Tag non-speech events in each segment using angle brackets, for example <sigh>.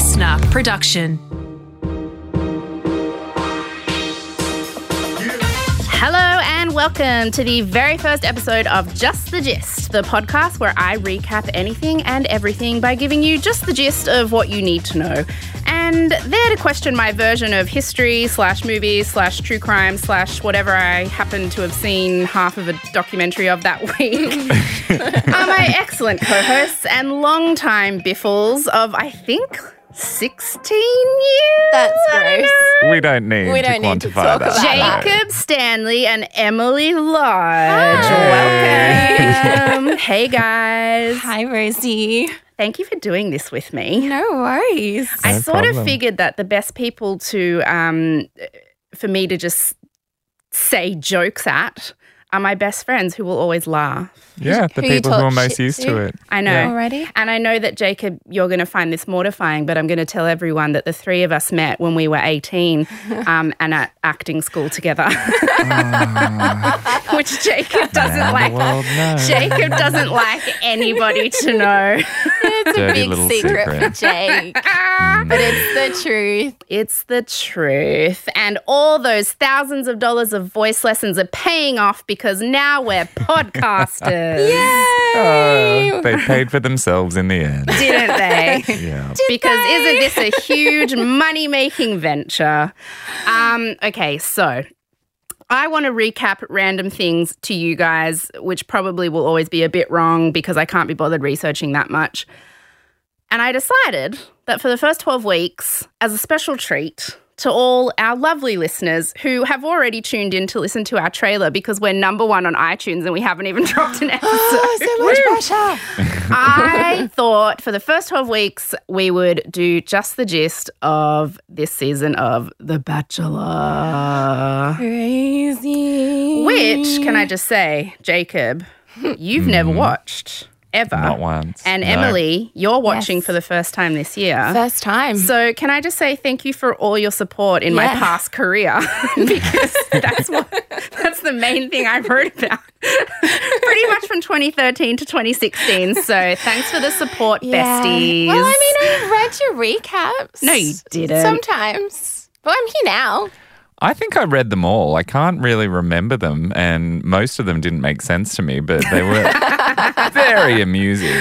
listener production. Hello and welcome to the very first episode of Just the Gist, the podcast where I recap anything and everything by giving you just the gist of what you need to know. And there to question my version of history slash movies slash true crime slash whatever I happen to have seen half of a documentary of that week <laughs> are my excellent co-hosts and longtime biffles of I think 16 years. That's I gross. We don't need We to don't need to quantify talk that. about Jacob Stanley and Emily Lodge. Hi. Welcome. hey guys. Hi, Rosie. Thank you for doing this with me. No worries. I No sort of problem. figured that the best people to um for me to just say jokes at are my best friends who will always laugh. Yeah, the Who people who are most used to. to it. I know. Yeah. Already? And I know that Jacob, you're going to find this mortifying, but I'm going to tell everyone that the three of us met when we were 18 <laughs> um, and at acting school together, <laughs> which Jacob doesn't Now like. world knows. Jacob doesn't like anybody to <laughs> know. It's a big little secret, for secret. Jake. but it's the truth. It's the truth. And all those thousands of dollars of voice lessons are paying off because now we're podcasters. <laughs> Oh, they paid for themselves in the end. <laughs> Didn't they? Yeah. <laughs> because isn't this a huge money making venture? Um, okay, so I want to recap random things to you guys, which probably will always be a bit wrong because I can't be bothered researching that much. And I decided that for the first 12 weeks, as a special treat to all our lovely listeners who have already tuned in to listen to our trailer because we're number one on iTunes and we haven't even <laughs> dropped an <gasps> oh, episode. Oh, so much pressure. <laughs> I thought for the first 12 weeks, we would do just the gist of this season of The Bachelor. Crazy. Which, can I just say, Jacob, you've never mm-hmm. watched ever. Not once. And No. Emily, you're watching Yes. for the first time this year. First time. So, can I just say thank you for all your support in my past career? <laughs> because <laughs> that's what that's the main thing I wrote about. <laughs> Pretty much from 2013 to 2016. So, thanks for the support, Yeah. besties. Well, I mean, I read your recaps. No, you didn't. Sometimes. But I'm here now. I think I read them all. I can't really remember them, and most of them didn't make sense to me, but they were <laughs> very amusing.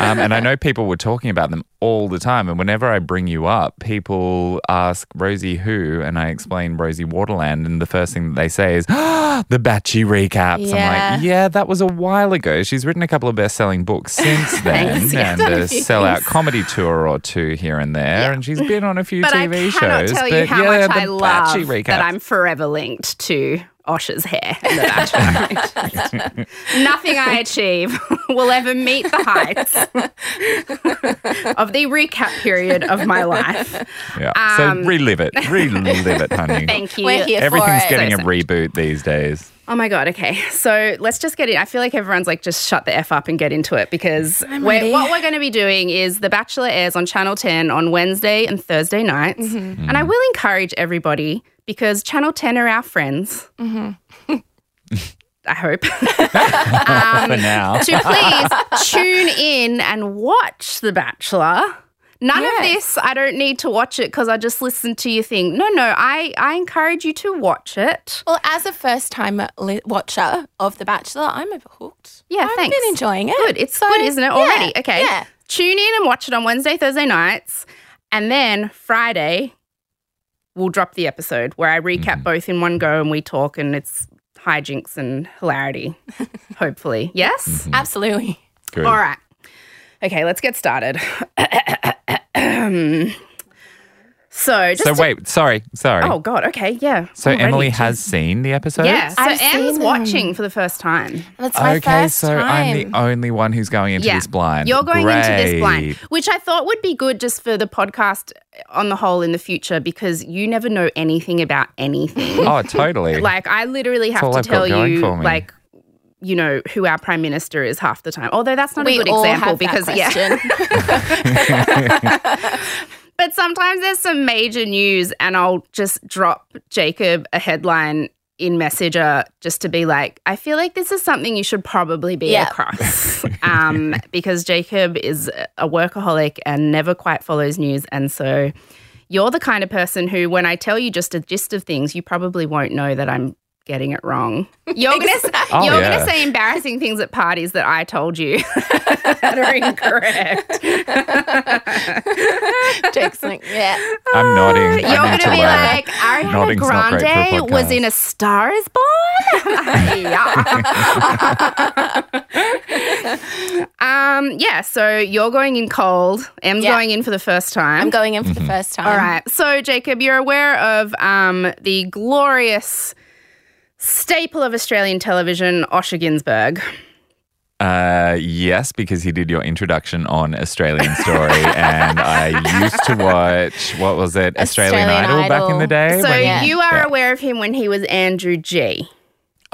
Um, and I know people were talking about them all the time. And whenever I bring you up, people ask Rosie who, and I explain Rosie Waterland, and the first thing that they say is "Ah, <gasps> the Batchy recaps. Yeah. I'm like, yeah, that was a while ago. She's written a couple of best-selling books since <laughs> then, Thanks. And a a sellout things. comedy tour or two here and there. And she's been on a few but TV I cannot shows. tell but you how yeah, much the I love Batchy recaps. That I'm forever linked to Osher's hair in The Bachelor. Nothing I achieve <laughs> will ever meet the heights <laughs> of the recap period of my life. Yeah. Um, so relive it. Relive it, honey. <laughs> Thank you. We're here Everything's for it. getting a So- reboot these days. Oh my god. Okay, so let's just get in. I feel like everyone's like, just shut the f up and get into it because we're, what we're going to be doing is The Bachelor airs on Channel Ten on Wednesday and Thursday nights, Mm-hmm. and I will encourage everybody because Channel Ten are our friends. Mm-hmm. <laughs> I hope <laughs> Um, For now. to please tune in and watch The Bachelor. None of this, I don't need to watch it because I just listen to you think. No, no, I, I encourage you to watch it. Well, as a first time li- watcher of The Bachelor, I'm hooked. Yeah, thanks. I've thanks. been enjoying it. Good. It's So, good, isn't it? yeah, Already. Okay. Yeah. Tune in and watch it on Wednesday, Thursday nights. And then Friday, we'll drop the episode where I recap Mm-hmm. both in one go and we talk and it's hijinks and hilarity. <laughs> hopefully. Yes? Mm-hmm. Absolutely. Good. All right. Okay, let's get started. <clears throat> so, just So to- wait, sorry, sorry. Oh, God. Okay. Yeah. so I'm ready. Emily has seen the episode? Yeah. So, I've Em's watching for the first time. That's my okay, first so time. I'm the only one who's going into this blind. You're going into this blind, which I thought would be good just for the podcast on the whole in the future because you never know anything about anything. Oh, totally. <laughs> like I literally have to I've tell you like you know who our prime minister is half the time. Although that's not we a good all example have because that yeah. <laughs> <laughs> question. But sometimes there's some major news and I'll just drop Jacob a headline in Messenger just to be like, I feel like this is something you should probably be Yeah. across. um, <laughs> because Jacob is a workaholic and never quite follows news. And so you're the kind of person who, when I tell you just a gist of things, you probably won't know that I'm getting it wrong. <laughs> You're gonna say, Oh, you're yeah. gonna say embarrassing things at parties that I told you <laughs> that are incorrect. <laughs> Jake's like, yeah. I'm nodding. I You're need gonna to be like, Ariana Nodding's not great for a Grande was in A Star Is Born. yeah. um, yeah. So you're going in cold. Em's Yeah. going in for the first time. I'm going in for Mm-hmm. the first time. All right. So, Jacob, you're aware of um, the glorious staple of Australian television, Osher Günsberg. Uh, yes, because he did your introduction on Australian Story, <laughs> and I used to watch what was it, Australian, Australian Idol, back in the day. So, when- Yeah. you are Yeah. aware of him when he was Andrew G.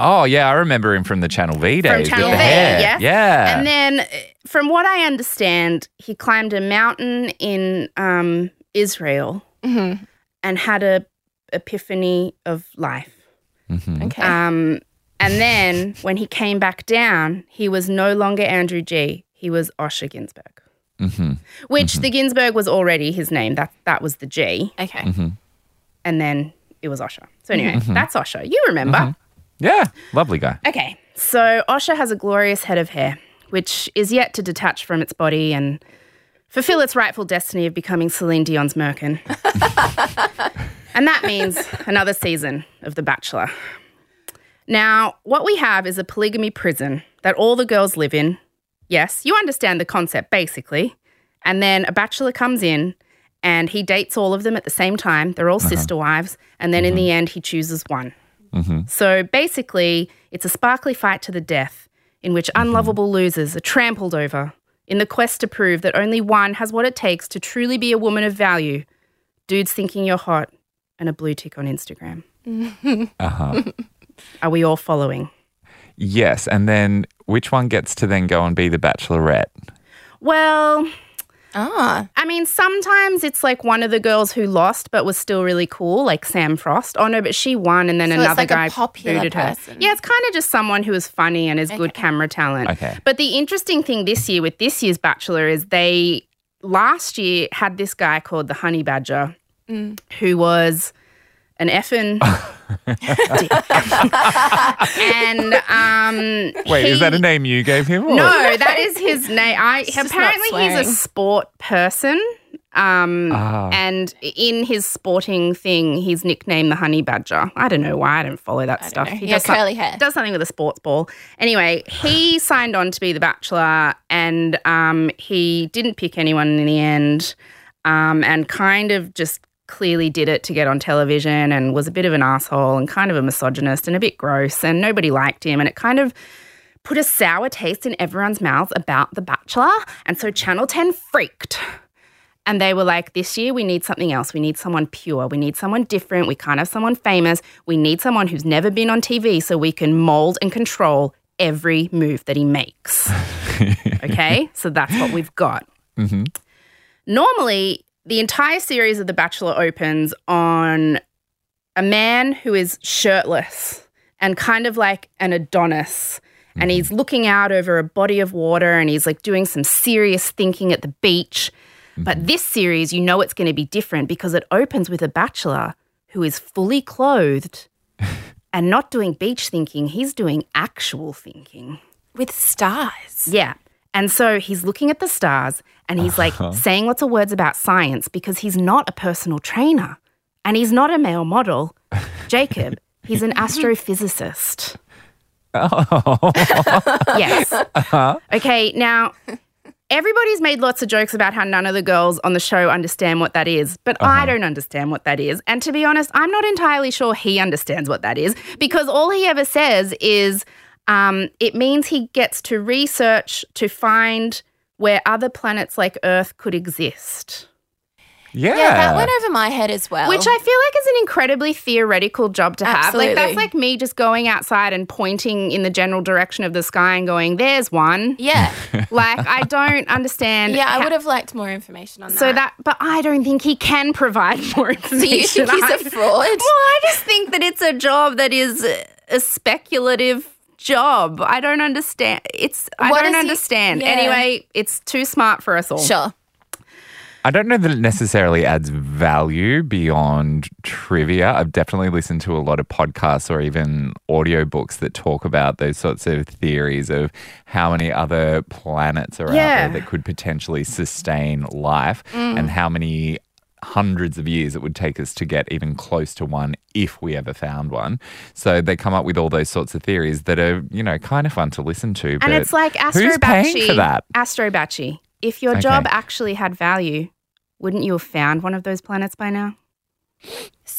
oh yeah, I remember him from the Channel V days From Channel with the V, hair. yes. Yeah, And then, uh, from what I understand, he climbed a mountain in um, Israel Mhm. and had a epiphany of life. Mhm. Okay. Um, and then when he came back down, he was no longer Andrew G. He was Osher Günsberg, Mhm. which the Günsberg was already his name. That that was the G, okay. Mm-hmm. and then it was Osher. So anyway, that's Osher. You remember? yeah, lovely guy. Okay, so Osher has a glorious head of hair, which is yet to detach from its body and fulfill its rightful destiny of becoming Celine Dion's Merkin. <laughs> and that means another season of The Bachelor. Now, what we have is a polygamy prison that all the girls live in. Yes, you understand the concept basically. And then a bachelor comes in and he dates all of them at the same time. They're all uh-huh. sister wives. And then in the mm-hmm. end, he chooses one. Mm-hmm. So basically, it's a sparkly fight to the death in which mm-hmm. unlovable losers are trampled over in the quest to prove that only one has what it takes to truly be a woman of value. Dudes thinking you're hot and a blue tick on Instagram. <laughs> Uh huh. Are we all following? yes, and then which one gets to then go and be the Bachelorette? Well, Ah. I mean, sometimes it's like one of the girls who lost but was still really cool, like Sam Frost. Oh no, but she won, and then So it's another like guy popular booted her. person. Yeah, it's kind of just someone who is funny and is good camera talent. Okay. But the interesting thing this year with this year's Bachelor is they last year had this guy called the Honey Badger, who was an effing dick. <laughs> and um, Wait, is that a name you gave him? or- no, that is his name. I just not apparently he's a sport person. Um, Ah. and in his sporting thing, he's nicknamed the Honey Badger. I don't know why. I don't follow that I stuff. don't. He He has does some- curly hair. does something with a sports ball. Anyway, he signed on to be the Bachelor, and um, he didn't pick anyone in the end, um, and kind of just clearly did it to get on television, and was a bit of an asshole, and kind of a misogynist, and a bit gross, and nobody liked him, and it kind of put a sour taste in everyone's mouth about the Bachelor, and so Channel Ten freaked. And they were like, this year we need something else. We need someone pure. We need someone different. We can't have someone famous. We need someone who's never been on TV so we can mold and control every move that he makes. <laughs> okay? So that's what we've got. Mm-hmm. Normally, the entire series of The Bachelor opens on a man who is shirtless and kind of like an Adonis. And he's mm-hmm. looking out over a body of water and he's like doing some serious thinking at the beach. But mm-hmm. this series, you know it's going to be different because it opens with a bachelor who is fully clothed <laughs> and not doing beach thinking. He's doing actual thinking. With stars. Yeah. And so he's looking at the stars and he's like uh-huh. saying lots of words about science because he's not a personal trainer and he's not a male model. <laughs> Jacob, he's an astrophysicist. Oh. Yes. Uh-huh. Okay, now everybody's made lots of jokes about how none of the girls on the show understand what that is, but I uh-huh. don't understand what that is. And to be honest, I'm not entirely sure he understands what that is because all he ever says is um, it means he gets to research to find where other planets like Earth could exist. Yeah. Yeah, that went over my head as well. Which I feel like is an incredibly theoretical job to have. Like that's like me just going outside and pointing in the general direction of the sky and going, "There's one." yeah, <laughs> Like I don't understand. yeah, I would have liked more information on that. So that, but I don't think he can provide <laughs> more Do <laughs> information. you think he's a I- fraud? Well, I just think that it's a job that is a- a speculative job. I don't understand. It's I What don't is he- understand. yeah. Anyway, it's too smart for us all. Sure. I don't know that it necessarily adds value beyond trivia. I've definitely listened to a lot of podcasts or even audiobooks that talk about those sorts of theories of how many other planets are Yeah. out there that could potentially sustain life and mm. how many hundreds of years it would take us to get even close to one if we ever found one. So they come up with all those sorts of theories that are, you know, kind of fun to listen to. And it's like Astro who's paying for that? Astro Batchy. If your Okay. job actually had value, wouldn't you have found one of those planets by now?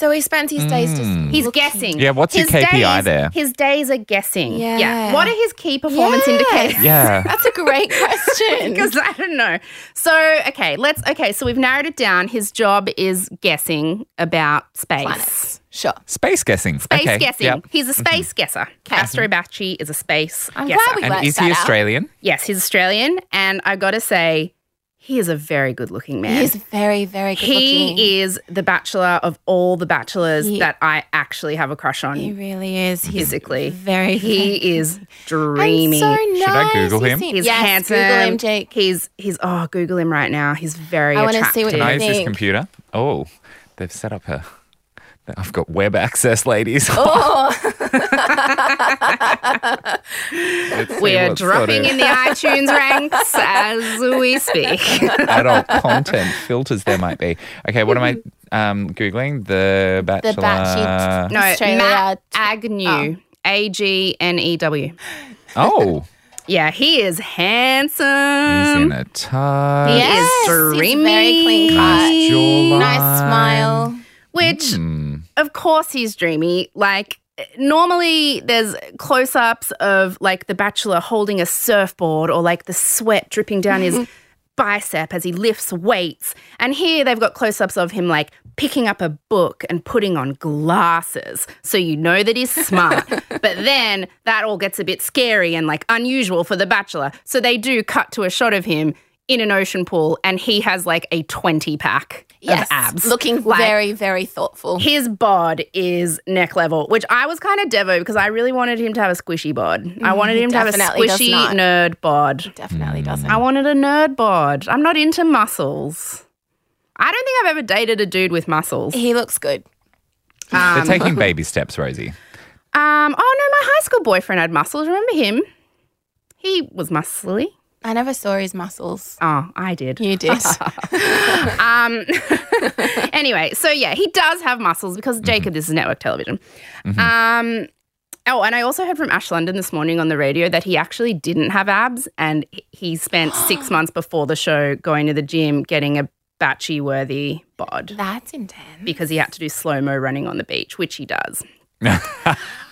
So he spends his days just. Mm. He's looking. guessing. Yeah, what's your His KPI days- there? His days are guessing. Yeah. Yeah. What are his key performance Yeah. indicators? Yeah. <laughs> <laughs> That's a great question. <laughs> Because I don't know. So okay, let's okay. So we've narrowed it down. His job is guessing about space. Planets. Sure. Space guessing. Space okay. guessing. Yep. He's a space guesser. Astro Batchy is a space I'm guesser. glad we And worked is that he out. Australian? yes, he's Australian, and I got to say, he is a very good-looking man. He's very, very good looking. He is the bachelor of all the bachelors He- that I actually have a crush on. He really is. He's physically. very. he is and dreamy. so nice. I Google him? seems- He's yes, handsome. Google him, Jake. He's he's oh, Google him right now. He's very I wanna see what Can you I use this think. computer? Oh, they've set up a. I've got web access, ladies. Oh, <laughs> <laughs> We're what sort dropping of in the iTunes ranks as we speak. <laughs> adult content filters there might be. Okay, what am I um, googling? The Bachelor. Batchy- No, Australia. Matt Agnew. A G N E W. oh, Yeah, he is handsome. he's in a tub. He yes, is he's very clean cut. Jawline. Nice smile. Which, Hmm. Of course, he's dreamy. Like, normally there's close ups of like the bachelor holding a surfboard or like the sweat dripping down his <laughs> bicep as he lifts weights. And here they've got close ups of him like picking up a book and putting on glasses. So you know that he's smart. <laughs> but then that all gets a bit scary and like unusual for the bachelor. So they do cut to a shot of him in an ocean pool and he has like a 20 pack Yes, of abs. looking Like, very, very thoughtful. his bod is neck level, which I was kind of devo because I really wanted him to have a squishy bod. I mm, wanted him to have a squishy nerd bod. Definitely mm. doesn't. I wanted a nerd bod. I'm not into muscles. I don't think I've ever dated a dude with muscles. He looks good. Um, They're taking baby steps, Rosie. <laughs> Um, oh no, my high school boyfriend had muscles. Remember him? He was muscly. I never saw his muscles. Oh, I did. You did. <laughs> Um, <laughs> anyway, so yeah, he does have muscles because Jacob, this is network television. Um, oh, and I also heard from Ash London this morning on the radio that he actually didn't have abs, and he- he spent <gasps> six months before the show going to the gym getting a batchy worthy bod That's intense. because he had to do slow mo running on the beach, which he does.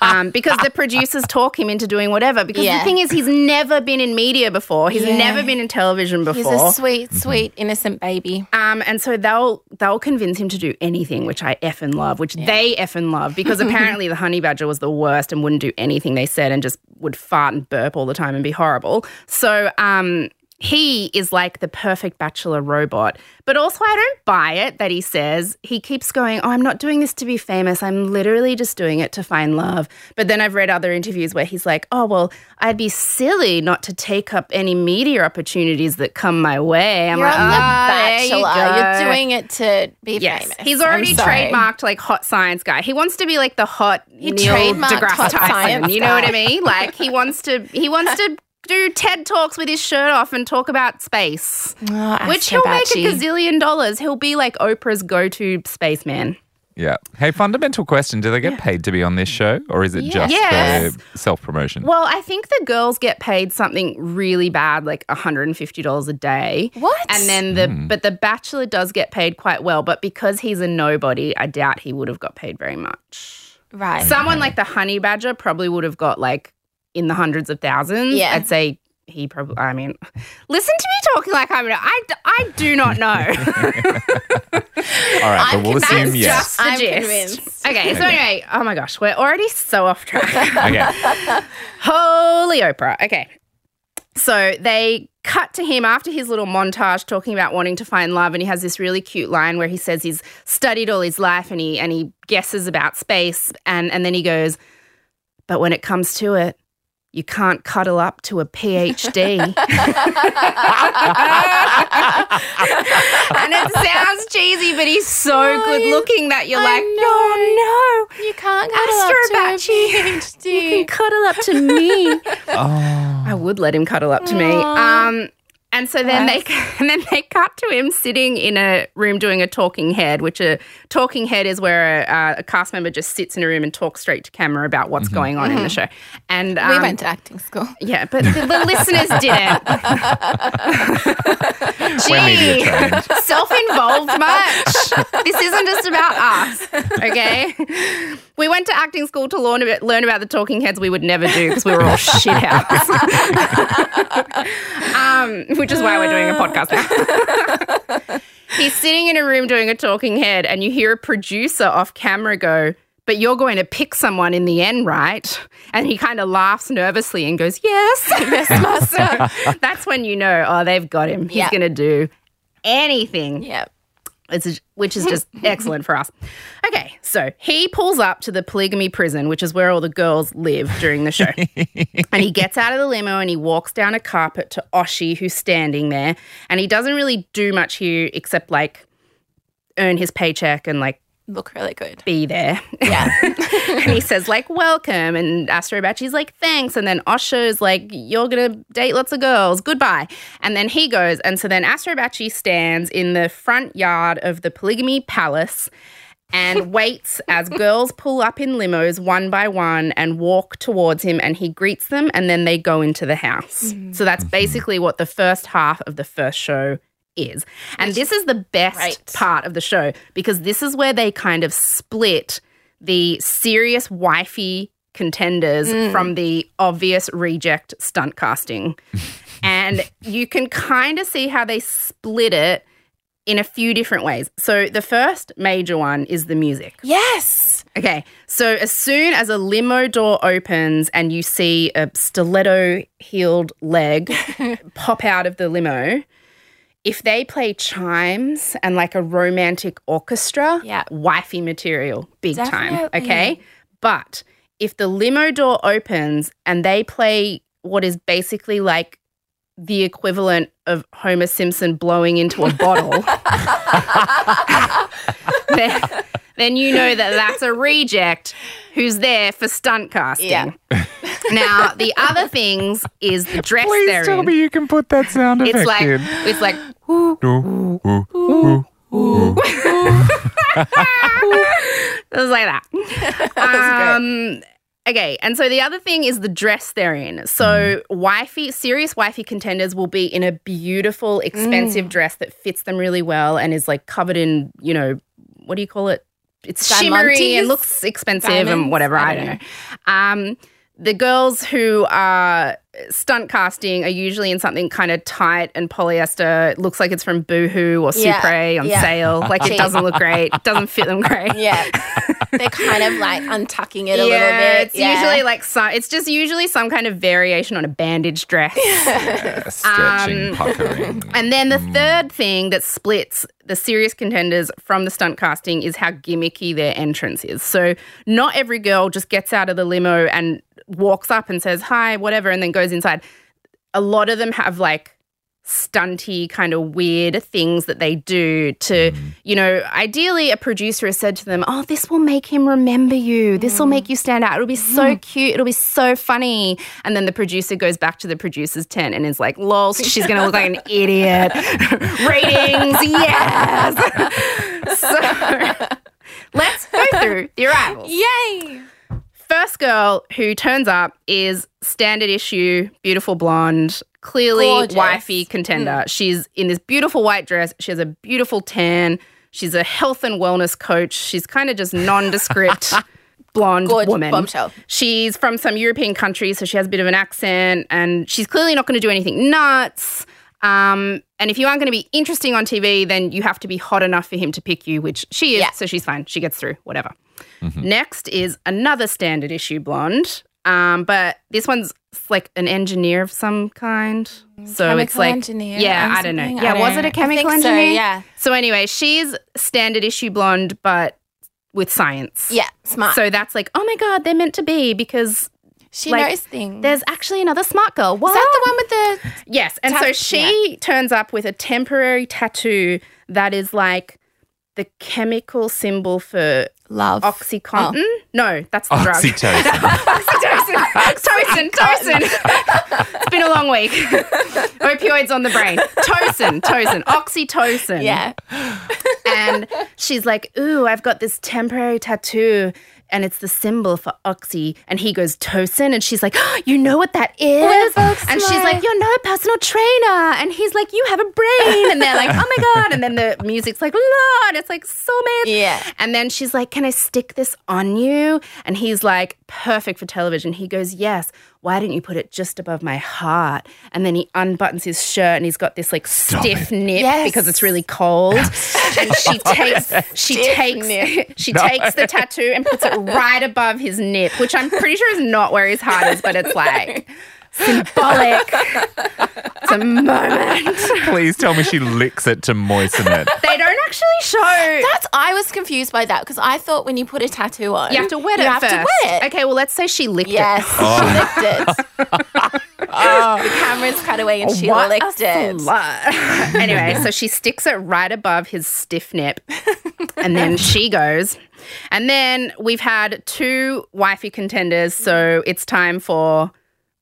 Um, because the producers talk him into doing whatever. Because Yeah. the thing is, he's never been in media before. He's Yeah. never been in television before. He's a sweet, sweet, innocent baby. Um, and so they'll they'll convince him to do anything, which I effing love, which they effing love, because apparently the honey badger was the worst and wouldn't do anything they said and just would fart and burp all the time and be horrible. So um, he is like the perfect bachelor robot. But also, I don't buy it that he says he keeps going, Oh, I'm not doing this to be famous. I'm literally just doing it to find love. But then I've read other interviews where he's like, Oh, well, I'd be silly not to take up any media opportunities that come my way. I'm You're like, on The "Ah, you Bachelor. go." You're doing it to be Yes, famous. he's already trademarked like hot science guy. He wants to be like the hot He Neil deGrasse Tyson. science You know what. I mean? Like he wants to he wants <laughs> to do TED talks with his shirt off and talk about space, Oh, which he'll make a gazillion dollars. He'll be like Oprah's go-to spaceman. Yeah. Hey, fundamental question: Do they get paid to be on this show, or is it just Yes. for self promotion? Well, I think the girls get paid something really bad, like $150 a day. What? And then the hmm. but the bachelor does get paid quite well, but because he's a nobody, I doubt he would have got paid very much. Right. Someone like the honey badger probably would have got like in the hundreds of thousands. Yeah. I'd say he probably, I mean, <laughs> listen to me talking like I'm, I, I do not know. <laughs> All right, I'm but we'll convinced. assume yes. Just the I'm gist. convinced. Okay, so anyway, oh my gosh, we're already so off track. <laughs> Okay. Holy Oprah. Okay. So they cut to him after his little montage talking about wanting to find love and he has this really cute line where he says he's studied all his life and he and he guesses about space and and then he goes but when it comes to it you can't cuddle up to a PhD. <laughs> and it sounds cheesy, but he's so Oh, good looking that you're I like, know. no, You can't Astro cuddle up to Batchy. a You can cuddle up to me. <laughs> Oh. I would let him cuddle up to me. Um, and so then they <laughs> and then they cut to him sitting in a room doing a talking head, which a talking head is where a, uh, a cast member just sits in a room and talks straight to camera about what's going on in the show. And um, we went to acting school. yeah, but the, the <laughs> listeners didn't. <laughs> We're media. Self-involved much. This isn't just about us, okay? We went to acting school to learn about, learn about the talking heads we would never do because we were all <laughs> shit house. <laughs> um, which is why we're doing a podcast now. <laughs> He's sitting in a room doing a talking head, and you hear a producer off camera go, but you're going to pick someone in the end, right? And he kind of laughs nervously and goes, Yes, yes, master. That's when you know, oh, they've got him. He's Yeah. going to do anything. Yeah. It's which is just <laughs> excellent for us. Okay, so he pulls up to the polygamy prison, which is where all the girls live during the show. <laughs> and he gets out of the limo and he walks down a carpet to Oshi, who's standing there. And he doesn't really do much here except like earn his paycheck and like Look really good. be there. Yeah. <laughs> and he says like welcome. And Astro Batchy's like thanks. And then Osher's like you're gonna date lots of girls. Goodbye. And then he goes and so then Astro Batchy stands in the front yard of the polygamy palace and <laughs> waits as girls pull up in limos one by one and walk towards him. And he greets them and then they go into the house. Mm. So that's mm-hmm. basically what the first half of the first show is and this is the best Right. part of the show because this is where they kind of split the serious wifey contenders mm. from the obvious reject stunt casting. <laughs> and you can kind of see how they split it in a few different ways. So the first major one is the music. yes. Okay, so as soon as a limo door opens and you see a stiletto heeled leg <laughs> pop out of the limo, if they play chimes and like a romantic orchestra, Yeah. wifey material, big time. Okay, but if the limo door opens and they play what is basically like the equivalent of Homer Simpson blowing into a bottle, <laughs> <laughs> then, then you know that that's a reject who's there for stunt casting. Yeah. <laughs> Now, the other things is the dress Please they're tell in. me you can put that sound effect It's like in. it's like Ooh, ooh, ooh, ooh. it was like that. <laughs> um, okay, and so the other thing is the dress they're in. So wifey, serious wifey contenders will be in a beautiful, expensive dress that fits them really well and is like covered in, you know, what do you call it? It's shimmery and looks expensive and whatever. I, don't don't know. Um, the girls who are stunt casting are usually in something kind of tight and polyester. It looks like it's from Boohoo or Yeah, Supre on yeah. sale. Like it doesn't look great. It doesn't fit them great. Yeah. <laughs> They're kind of like untucking it a yeah, little bit. it's usually like some. It's just usually some kind of variation on a bandage dress. <laughs> Yeah, stretching, Um, puckering. <laughs> and then the third thing that splits the serious contenders from the stunt casting is how gimmicky their entrance is. So not every girl just gets out of the limo and walks up and says hi, whatever, and then goes inside. A lot of them have like stunty kind of weird things that they do to mm. you know ideally a producer has said to them oh this will make him remember you. This will make mm. you stand out. It'll be so mm. cute. It'll be so funny. And then the producer goes back to the producer's tent and is like lol she's gonna look like an <laughs> idiot. <laughs> Ratings yes! <laughs> So let's go through the arrivals. Yay. First girl who turns up is standard issue, beautiful blonde, clearly Gorgeous. wifey contender. She's in this beautiful white dress. She has a beautiful tan. She's a health and wellness coach. She's kind of just nondescript <laughs> blonde Gorgeous woman. bombshell. She's from some European country, so she has a bit of an accent, and she's clearly not going to do anything nuts. Um, and if you aren't going to be interesting on TV, then you have to be hot enough for him to pick you, which she is. Yeah. So she's fine. She gets through, whatever. Next is another standard issue blonde. Um, but this one's like an engineer of some kind. So it's Chemical like, engineer yeah, I don't know. something? Yeah, I was don't it a know. I chemical think so, engineer? yeah. So anyway, she's standard issue blonde, but with science. Yeah, smart. So that's like, oh my god, they're meant to be because she like, knows things. there's actually another smart girl. What? Is that the one with the? Yes. And so Tat- she turns up with a temporary tattoo that is like the chemical symbol for Love. Oxycontin. Oh. No, that's the drug. Oxytocin. <laughs> Oxytocin. Tocin. Tocin. it's been a long week. <laughs> Opioids on the brain. Tocin. Tocin. Oxytocin. Yeah. And she's like, Ooh, I've got this temporary tattoo. And it's the symbol for oxy. And he goes, Tocin. And she's like, oh, <gasps> You know what that is? And she's like, You're not a personal trainer. And he's like, You have a brain. And they're like, Oh my God. And then the music's like, La. And it's like, soulmates. Yeah. And then she's like, Can I stick this on you? And he's like, Perfect for television. He goes, Yes. Why didn't you put it just above my heart? And then he unbuttons his shirt and he's got this like stiff nip Yes. because it's really cold. and she takes she Stiff takes nip. <laughs> she takes the tattoo and puts it right above his nip, which I'm pretty sure is not where his heart is, but it's like symbolic. It's a moment. Please tell me she licks it to moisten it. They don't actually show. That's. I was confused by that because I thought when you put a tattoo on, You have to wet it. you have first. to wet it. Okay, well let's say she licked Yes, it. she oh. licked it. <laughs> the cameras cut away and she What licked a it. slut. anyway, <laughs> so she sticks it right above his stiff nip. And then she goes. And then we've had two wifey contenders. So it's time for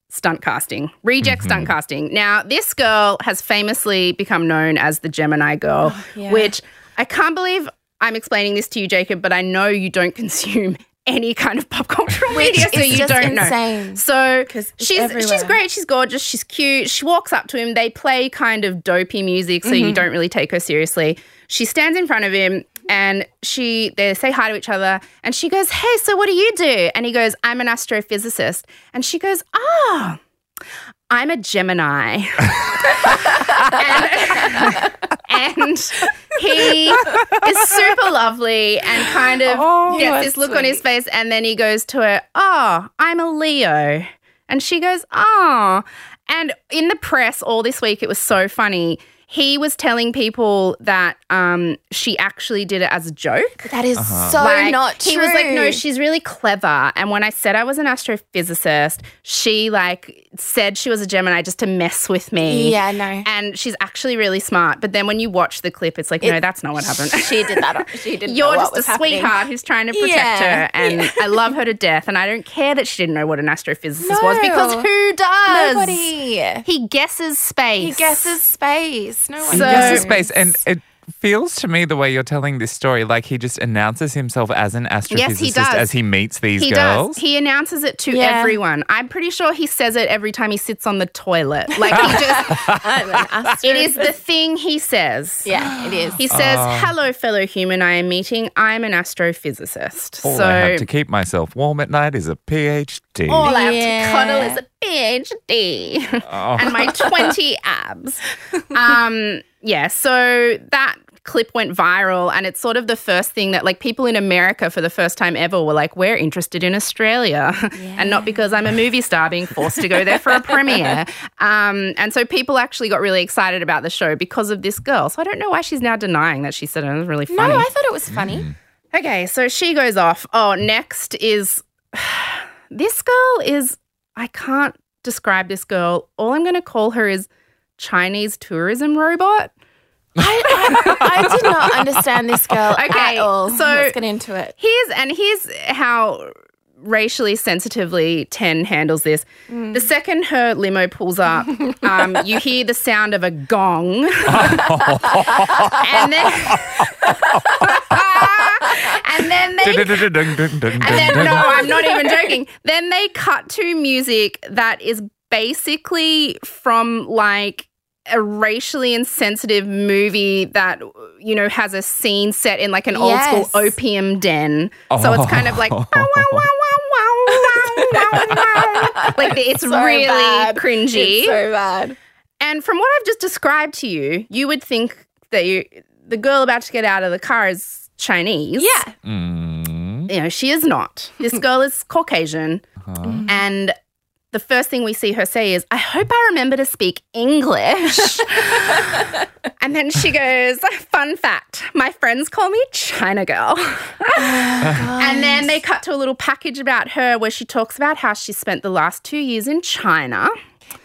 stunt casting, reject stunt mm-hmm. casting. Now, this girl has famously become known as the Gemini girl, oh, yeah. which I can't believe I'm explaining this to you, Jacob, but I know you don't <laughs> consume any kind of pop cultural media, so you just don't know. insane. So 'Cause it's she's everywhere. she's great. She's gorgeous. She's cute. She walks up to him. They play kind of dopey music, so you mm-hmm. don't really take her seriously. She stands in front of him and she they say hi to each other and she goes, "Hey, so what do you do?" And he goes, "I'm an astrophysicist." And she goes, "Ah." I'm a Gemini. <laughs> and, and he is super lovely and kind of Oh, gets this look on his face. And then he goes to her, Oh, I'm a Leo. And she goes, Oh. And in the press all this week, it was so funny. He was telling people that um, she actually did it as a joke. That is Uh-huh. so Like, not true. He was like, no, she's really clever. And when I said I was an astrophysicist, she like said she was a Gemini just to mess with me. Yeah, no. And she's actually really smart. But then when you watch the clip, it's like, no, that's not what happened. <laughs> she did that. <laughs> She didn't. You're know just what a happening. sweetheart who's trying to protect Yeah, her. <laughs> And I love her to death. And I don't care that she didn't know what an astrophysicist was because who does? Nobody. He guesses space. He guesses space. No one. So- knows. Guesses space, and it feels to me the way you're telling this story like he just announces himself as an astrophysicist Yes, he does. as he meets these He girls. does. He announces it to Yeah. everyone. I'm pretty sure he says it every time he sits on the toilet. Like he <laughs> just I'm an it is the thing he says. <gasps> Yeah, it is. He says, Oh. "Hello, fellow human. I am meeting. I'm an astrophysicist. All so I have to keep myself warm at night is a PhD. All I have Yeah. to cuddle is a PhD Oh. and my <laughs> 20 abs." Um, yeah. So that clip went viral and it's sort of the first thing that like people in America for the first time ever were like we're interested in Australia <laughs> and not because I'm a movie star being forced to go there for a premiere um, and so people actually got really excited about the show because of this girl so I don't know why she's now denying that she said it was really funny no, I thought it was funny. Okay, so she goes off. Oh, next is <sighs> this girl is I can't describe this girl. All I'm going to call her is Chinese tourism robot. I, I, I did not understand this girl Okay, at all. so- let's get into it. Here's and here's how racially sensitively Ten handles this. The second her limo pulls up, um, you hear the sound of a gong, <laughs> <laughs> and then and then they And then, no, I'm not even joking. Then they cut to music that is basically from like a racially insensitive movie that you know has a scene set in like an old school opium den. So it's kind of like wow, wow, wow, wow, wow, wow, wow, wow. like <laughs> it's So really bad. cringy. It's so bad. And from what I've just described to you, you would think that you, the girl about to get out of the car is Chinese. Yeah. Mm. You know, she is not. This <laughs> girl is Caucasian. And the first thing we see her say is, I hope I remember to speak English. <laughs> and then she goes, Fun fact, my friends call me China Girl. <laughs> and then they cut to a little package about her where she talks about how she spent the last two years in China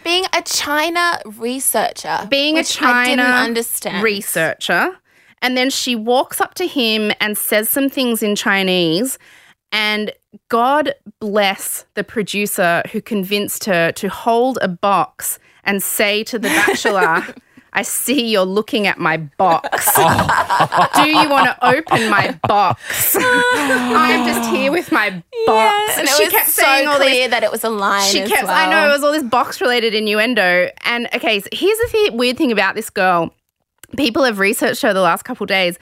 Being a China researcher. being a which I didn't China understand. researcher. And then she walks up to him and says some things in Chinese. And God bless the producer who convinced her to hold a box and say to the bachelor, <laughs> I see you're looking at my box. <laughs> Do you want to open my box? <laughs> I'm just here with my box. And it she kept so saying all these clear that it was a line. she kept. I know it was all this box related innuendo. And okay, so here's the th- weird thing about this girl. People have researched her the last couple days,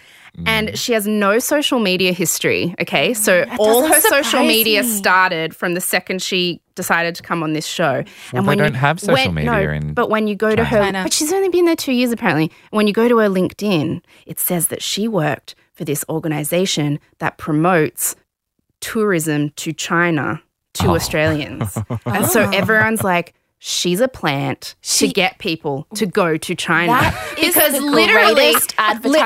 and mm. she has no social media history. Okay, mm. so all her social media me. started from the second she decided to come on this show. Well, they don't have social when- media no, in But when you go to her, China. but she's only been there two years apparently. When you go to her LinkedIn, it says that she worked for this organization that promotes tourism to China to Oh. Australians. <laughs> And so everyone's like, she's a plant to get people to go to China. That <laughs> is the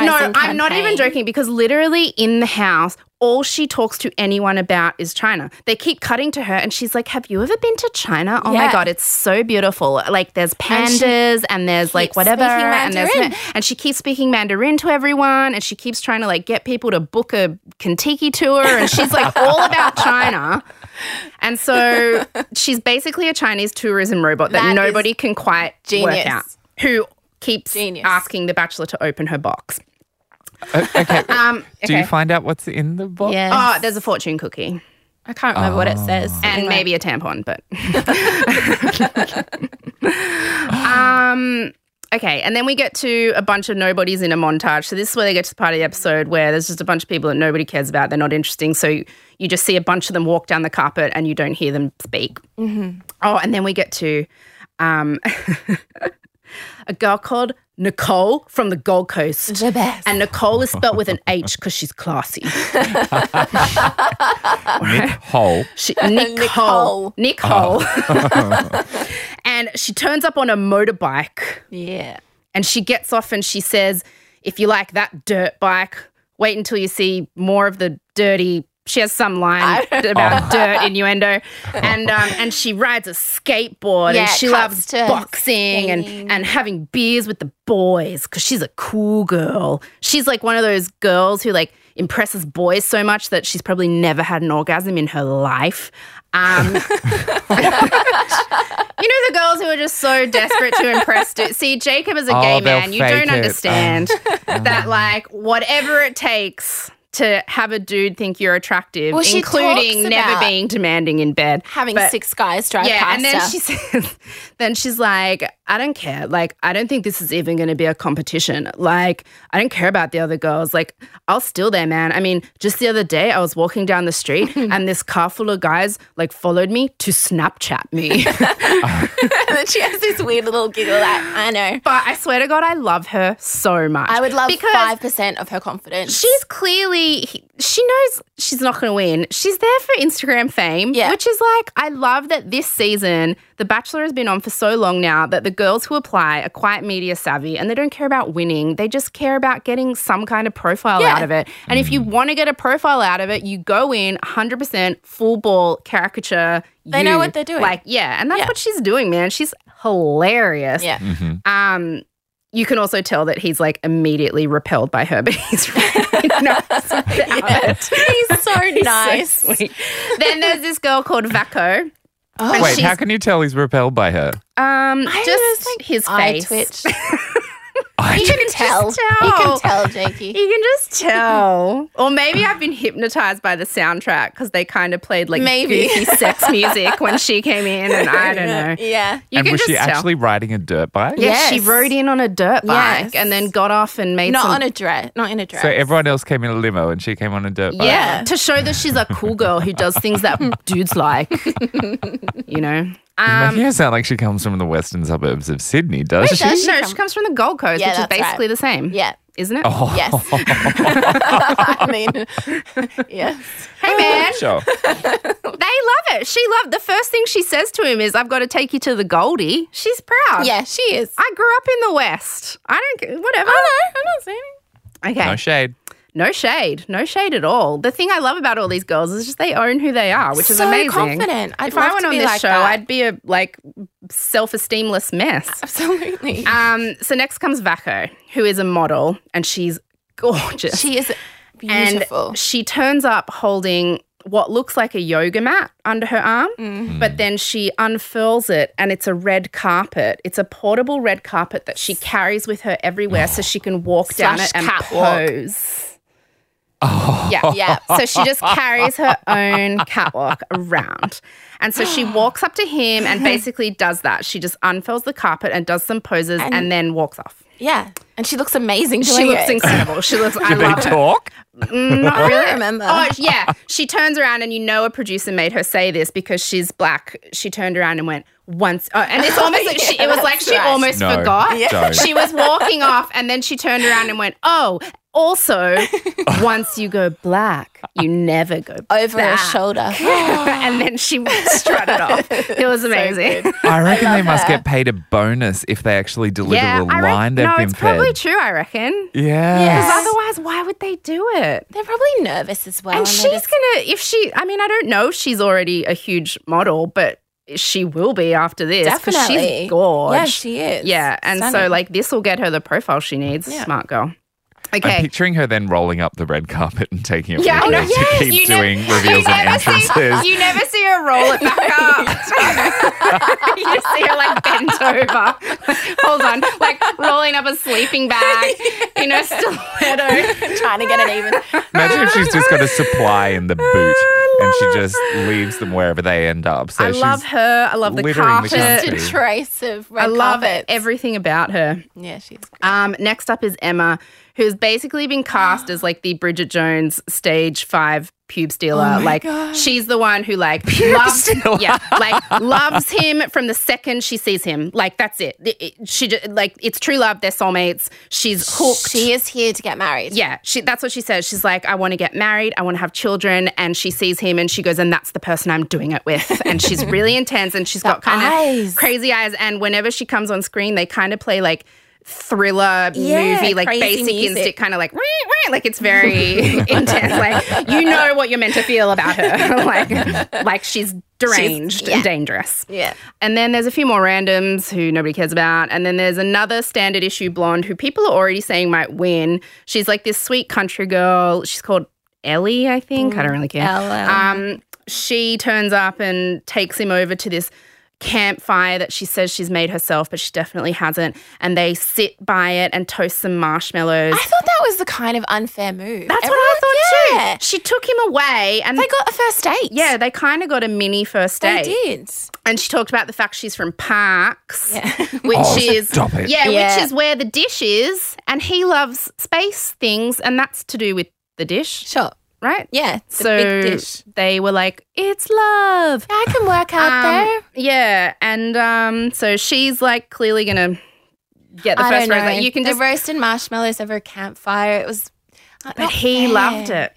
no, advertising I'm not even joking because literally in the house, all she talks to anyone about is China. They keep cutting to her and she's like, Have you ever been to China? Oh my God, it's so beautiful. Like there's pandas and, there's like whatever. And, there's and she keeps speaking Mandarin to everyone and she keeps trying to like get people to book a Kentucky tour and she's like all about China. And so <laughs> she's basically a Chinese tourism robot that, That is nobody can quite work genius. out. Who keeps Genius. asking the bachelor to open her box. Uh, okay. <laughs> Um, Do you find out what's in the box? Yes. Oh, there's a fortune cookie I can't remember what it says. and in maybe a tampon, but <laughs> um okay, and then we get to a bunch of nobodies in a montage. So this is where they get to the part of the episode where there's just a bunch of people that nobody cares about. They're not interesting. So you, you just see a bunch of them walk down the carpet and you don't hear them speak. Oh, and then we get to um <laughs> a girl called Nicole from the Gold Coast. The best. And Nicole is spelt with an <laughs> H because she's classy. <laughs> Nick Hole. She, Nicole. Nicole. Nicole. And she turns up on a motorbike yeah. and she gets off and she says, if you like that dirt bike, wait until you see more of the dirty. She has some line about dirt innuendo, and um, and she rides a skateboard Yeah, and she loves boxing and and having beers with the boys because she's a cool girl. She's like one of those girls who like impresses boys so much that she's probably never had an orgasm in her life. Um, <laughs> <laughs> you know the girls who are just so desperate to impress. See, Jacob is a Oh, gay man. You don't it. understand <laughs> that, like, whatever it takes to have a dude think you're attractive, Well, including never being demanding in bed, Having But- six guys drive yeah, past and then her. she says, <laughs> then she's like, I don't care. Like, I don't think this is even going to be a competition. Like, I don't care about the other girls. Like, I'll steal there, man. I mean, just the other day, I was walking down the street <laughs> and this car full of guys like followed me to Snapchat me. <laughs> and then she has this weird little giggle that I know. but I swear to God, I love her so much. I would love because five percent of her confidence. She's clearly, she knows she's not going to win. She's there for Instagram fame, Yeah. which is like, I love that this season, The Bachelor has been on for so long now that the girls who apply are quite media savvy and they don't care about winning. They just care about getting some kind of profile Yeah. out of it. And if you want to get a profile out of it, you go in 100% full ball caricature. They know what they're doing. Like, yeah. And that's Yeah. what she's doing, man. She's hilarious. yeah. Um, you can also tell that he's like immediately repelled by her, but he's really <laughs> <laughs> nice about. He's so <laughs> He's so nice. sweet. Then there's this girl called Vakoo. Oh, Wait, how can you tell he's repelled by her? Um, I just was like, his eye face. twitch. <laughs> I You can tell. just You can tell, Jakey. You can just tell. or maybe I've been hypnotized by the soundtrack because they kind of played like Maybe. goofy <laughs> sex music when she came in, and I don't know. Yeah. You and can was just she tell. actually riding a dirt bike? Yes, she rode in on a dirt bike Yes. and then got off and made Not some on a dress. Not in a dress. So everyone else came in a limo and she came on a dirt bike. Yeah, to show that she's a cool girl who does things that <laughs> dudes like. You know, You're making her sound like she comes from the western suburbs of Sydney, does Wait, she? does she? no, come- she comes from the Gold Coast, Yeah, which is that's right. basically the same. Yeah. Isn't it? Oh, Yes. <laughs> I mean, <laughs> yes. Hey, man. sure. They love it. She loved the first thing she says to him is, I've got to take you to the Goldie. She's proud. Yeah, she is. I grew up in the West. I don't care. Whatever. I know. I'm not saying. Okay. No shade. No shade. No shade at all. The thing I love about all these girls is just they own who they are, which is So amazing. confident. I'd if I went to on this like show, that. I'd be a like self-esteemless mess. Absolutely. Um, so next comes Vakoo, who is a model, and she's gorgeous. she is beautiful. And she turns up holding what looks like a yoga mat under her arm, Mm. but then she unfurls it and it's a red carpet. It's a portable red carpet that she carries with her everywhere so she can walk down it and catwalk. pose. Yeah. yeah. So she just <laughs> carries her own catwalk around. And so she <gasps> walks up to him and basically does that. She just unfurls the carpet and does some poses and, And- then walks off. Yeah. And she looks amazing doing She looks it. incredible. She looks. I they love her. talk? Mm, Not I really. don't remember. Oh yeah, she turns around and you know a producer made her say this because she's black. She turned around and went once, oh, and it's almost like <laughs> she, it was like she right. almost No, forgot. don't. She was walking off and then she turned around and went, oh. Also, <laughs> once you go black, you never go over her shoulder. <laughs> and then she strutted off. It was amazing. I reckon they must her. get paid a bonus if they actually deliver yeah, the line reckon, they've no, been fed. Probably true. I reckon. yeah. Yes. Because otherwise, why would they do it? They're probably nervous as well. And they're she's just- gonna, if she, I mean, I don't know if she's already a huge model, but she will be after this. 'cause Definitely. She's gorge. Yeah, she is. Yeah, and so like this will get her the profile she needs. Yeah. Smart girl. I'm Okay. picturing her then rolling up the red carpet and taking it Yeah, I with know. her to Yes, keep you doing you reveals <laughs> and never see- <laughs> You never see her roll it back up. <laughs> you just see her like bent over. Hold on, like rolling up a sleeping bag in her stiletto. trying to get it even. Imagine if she's just got a supply in the boot and she just leaves them wherever they end up. So I she's love her. I love the littering the carpet. Just a trace of red I love it. carpets. Everything about her. Yeah, she's great. Um, next up is Emma, who's basically been cast as like the Bridget Jones stage five pube stealer. Oh like she's the one who like loves, yeah, like <laughs> loves him from the second she sees him. Like that's it. It- it- she just, like it's true love. They're soulmates. She's hooked. She is here to get married. yeah, she, that's what she says. She's like, I want to get married. I want to have children. And she sees him and she goes, and that's the person I'm doing it with. <laughs> And she's really intense and she's got kind eyes. of crazy eyes. And whenever she comes on screen, they kind of play like thriller Yeah, movie, like basic music. instinct, kind of like, like it's very <laughs> intense. Like, you know what you're meant to feel about her. <laughs> like, like she's deranged yeah. and dangerous. Yeah. And then there's a few more randoms who nobody cares about. And then there's another standard issue blonde who people are already saying might win. She's like this sweet country girl. She's called Ellie, I think. I don't really care. Elle. Um, she turns up and takes him over to this campfire that she says she's made herself, but she definitely hasn't. And they sit by it and toast some marshmallows. I thought that was the kind of unfair move. That's Everyone- what I thought yeah. too. She took him away and They got a first date. yeah, they kind of got a mini first date. they did. And she talked about the fact she's from Parkes, Yeah. <laughs> Oh, which Oh, is yeah, Yeah. which is where the dish is, and he loves space things, and that's to do with the dish, Sure. Right? Yeah. So they were like, "It's love." I can work out Um, there. Yeah, and um, so she's like clearly gonna get the I first rose. Like, you can the just, roasted marshmallows over a campfire. It was. uh, but he loved it.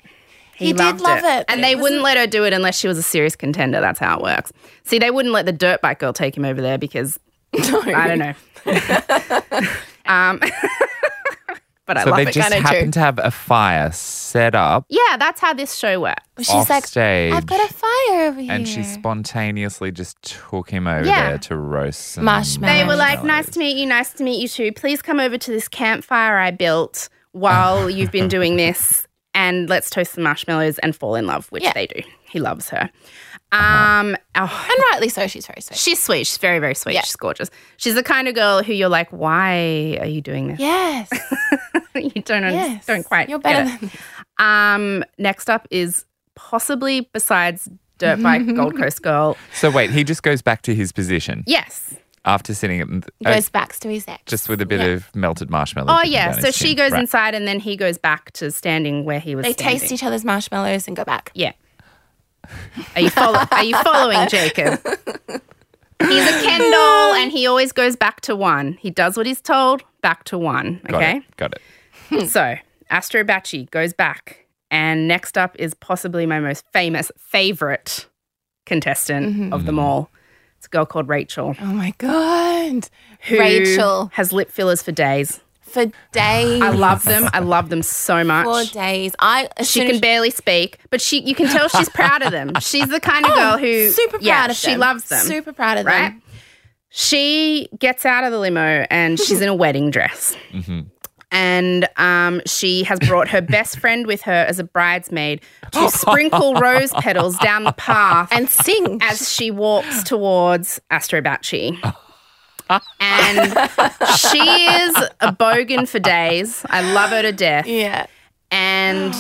He did love it, but and it they wouldn't wasn't- let her do it unless she was a serious contender. That's how it works. See, they wouldn't let the dirt bike girl take him over there because <laughs> I don't know. <laughs> <laughs> um, but I So love they it. just kinda happen true. to have a fire set up Yeah, that's how this show works. She's off like, stage. I've got a fire over here. and she spontaneously just took him over Yeah. there to roast some Marshmallows. They were like, "Nice to meet you. Nice to meet you too. Please come over to this campfire I built while <laughs> you've been doing this, and let's toast some marshmallows and fall in love." Which Yeah. they do. He loves her. Um, oh, And rightly so, she's very sweet. she's sweet. She's very, very sweet. Yeah. She's gorgeous. She's the kind of girl who you're like, "Why are you doing this?" Yes. <laughs> you don't under- yes. don't quite. You're get better it. than Um, next up is possibly besides Dirt Bike <laughs> Gold Coast Girl. So wait, he just goes back to his position Yes. after sitting at goes back to his ex. just with a bit Yeah. of melted marshmallow. Oh yeah. So she chin. goes Right. inside and then he goes back to standing where he was. They standing. taste each other's marshmallows and go back. Yeah. Are you follow- Are you following Jacob? He's a Ken doll and he always goes back to one. He does what he's told, back to one. Got Okay. it. Got it. <laughs> So Astro Bachi goes back. And next up is possibly my most famous favorite contestant mm-hmm. of them mm. all. It's a girl called Rachel. Oh my god. Rachel. has lip fillers for days. For days. I love them. I love them so much. For days. I She can as- barely speak, but she you can tell she's proud of them. She's the kind of girl who Oh, super proud yeah, of she them. loves them. Super proud of right? them. She gets out of the limo and she's in a wedding dress. And um, she has brought her best friend with her as a bridesmaid to sprinkle rose petals down the path And sing. as she walks towards Astrobachi. <laughs> and she is a bogan for days. I love her to death. yeah. And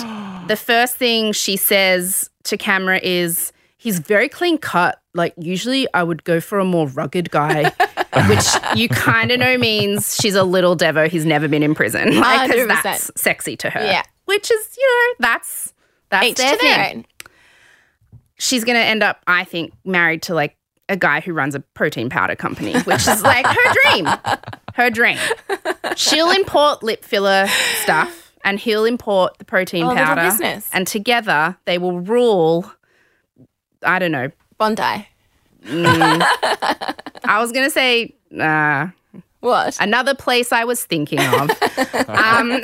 the first thing she says to camera is, he's very clean cut. Like, usually I would go for a more rugged guy, <laughs> which you kind of know means she's a little Devo. He's never been in prison. Oh, like, 'cause 100%. that's sexy to her. Yeah. Which is, you know, that's, that's Each their to their thing. own. She's going to end up, I think, married to like a guy who runs a protein powder company, which is like her dream. Her dream. She'll import lip filler stuff and he'll import the protein Oh, powder. business. And together they will rule, I don't know. Bondi. I was going to say uh, What? another place I was thinking of. <laughs> um,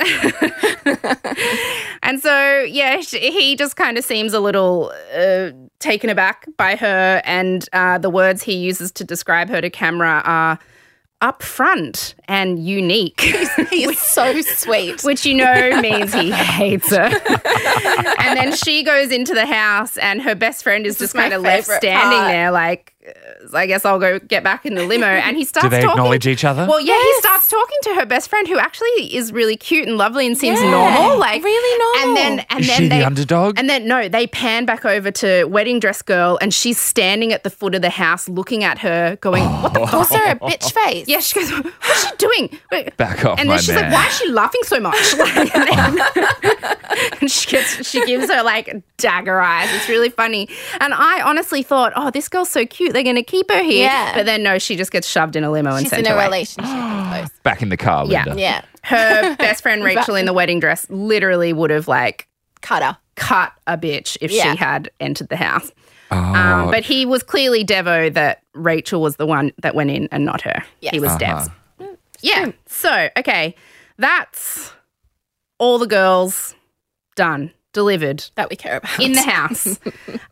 <laughs> and so, yeah, he just kind of seems a little uh, taken aback by her. And uh, the words he uses to describe her to camera are upfront and unique. <laughs> He's so sweet. Which you know means he hates her. and then she goes into the house, and her best friend is This just kind of left standing part. there, like, I guess I'll go get back in the limo. <laughs> And he starts Do they talking. acknowledge each other? Well, yeah, he starts talking to her best friend, who actually is really cute and lovely and seems Yeah, normal, like really normal. And then, and Is then she they, the underdog? and then no, they pan back over to wedding dress girl, and she's standing at the foot of the house, looking at her, going, "What the fuck?" also a bitch face. Yeah, she goes, "What's she doing?" Wait. Back off, And my then she's man. like, "Why is she laughing so much?" Like, <laughs> and, then- <laughs> and she gets, she gives her like dagger eyes. It's really funny. And I honestly thought, "Oh, this girl's so cute. They're going to keep her here." Yeah. But then no, she just gets shoved in a limo and She's sent in a away. relationship with those. <gasps> Back in the car, Yeah. Linda. Yeah. Her <laughs> best friend Rachel in the wedding dress literally would have like Cutter. cut a bitch if Yeah. she had entered the house. Oh, Um, but he was clearly Devo that Rachel was the one that went in and not her. Yes. He was Uh-huh. Dev's. Yeah. So, okay. That's all the girls done, delivered That we care about. in the house. <laughs>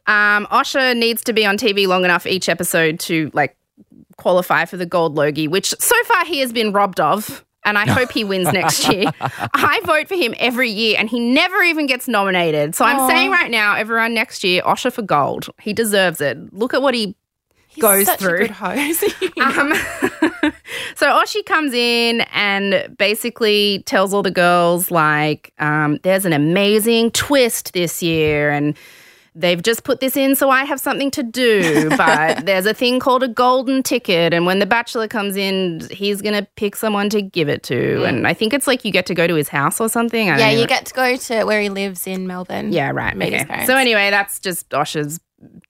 um, Osher needs to be on TV long enough each episode to like qualify for the gold Logie, which so far he has been robbed of. And I hope he wins next <laughs> year. I vote for him every year, and he never even gets nominated. So I'm saying right now, everyone next year, Osher for gold. He deserves it. Look at what he He's goes through. a good host. <laughs> um, <laughs> so Oshi comes in and basically tells all the girls like, um, "There's an amazing twist this year, and they've just put this in so I have something to do. <laughs> But there's a thing called a golden ticket, and when the bachelor comes in, he's gonna pick someone to give it to. And I think it's like you get to go to his house or something. I yeah, you know. get to go to where he lives in Melbourne. Yeah, right. Okay. So anyway, that's just Osher's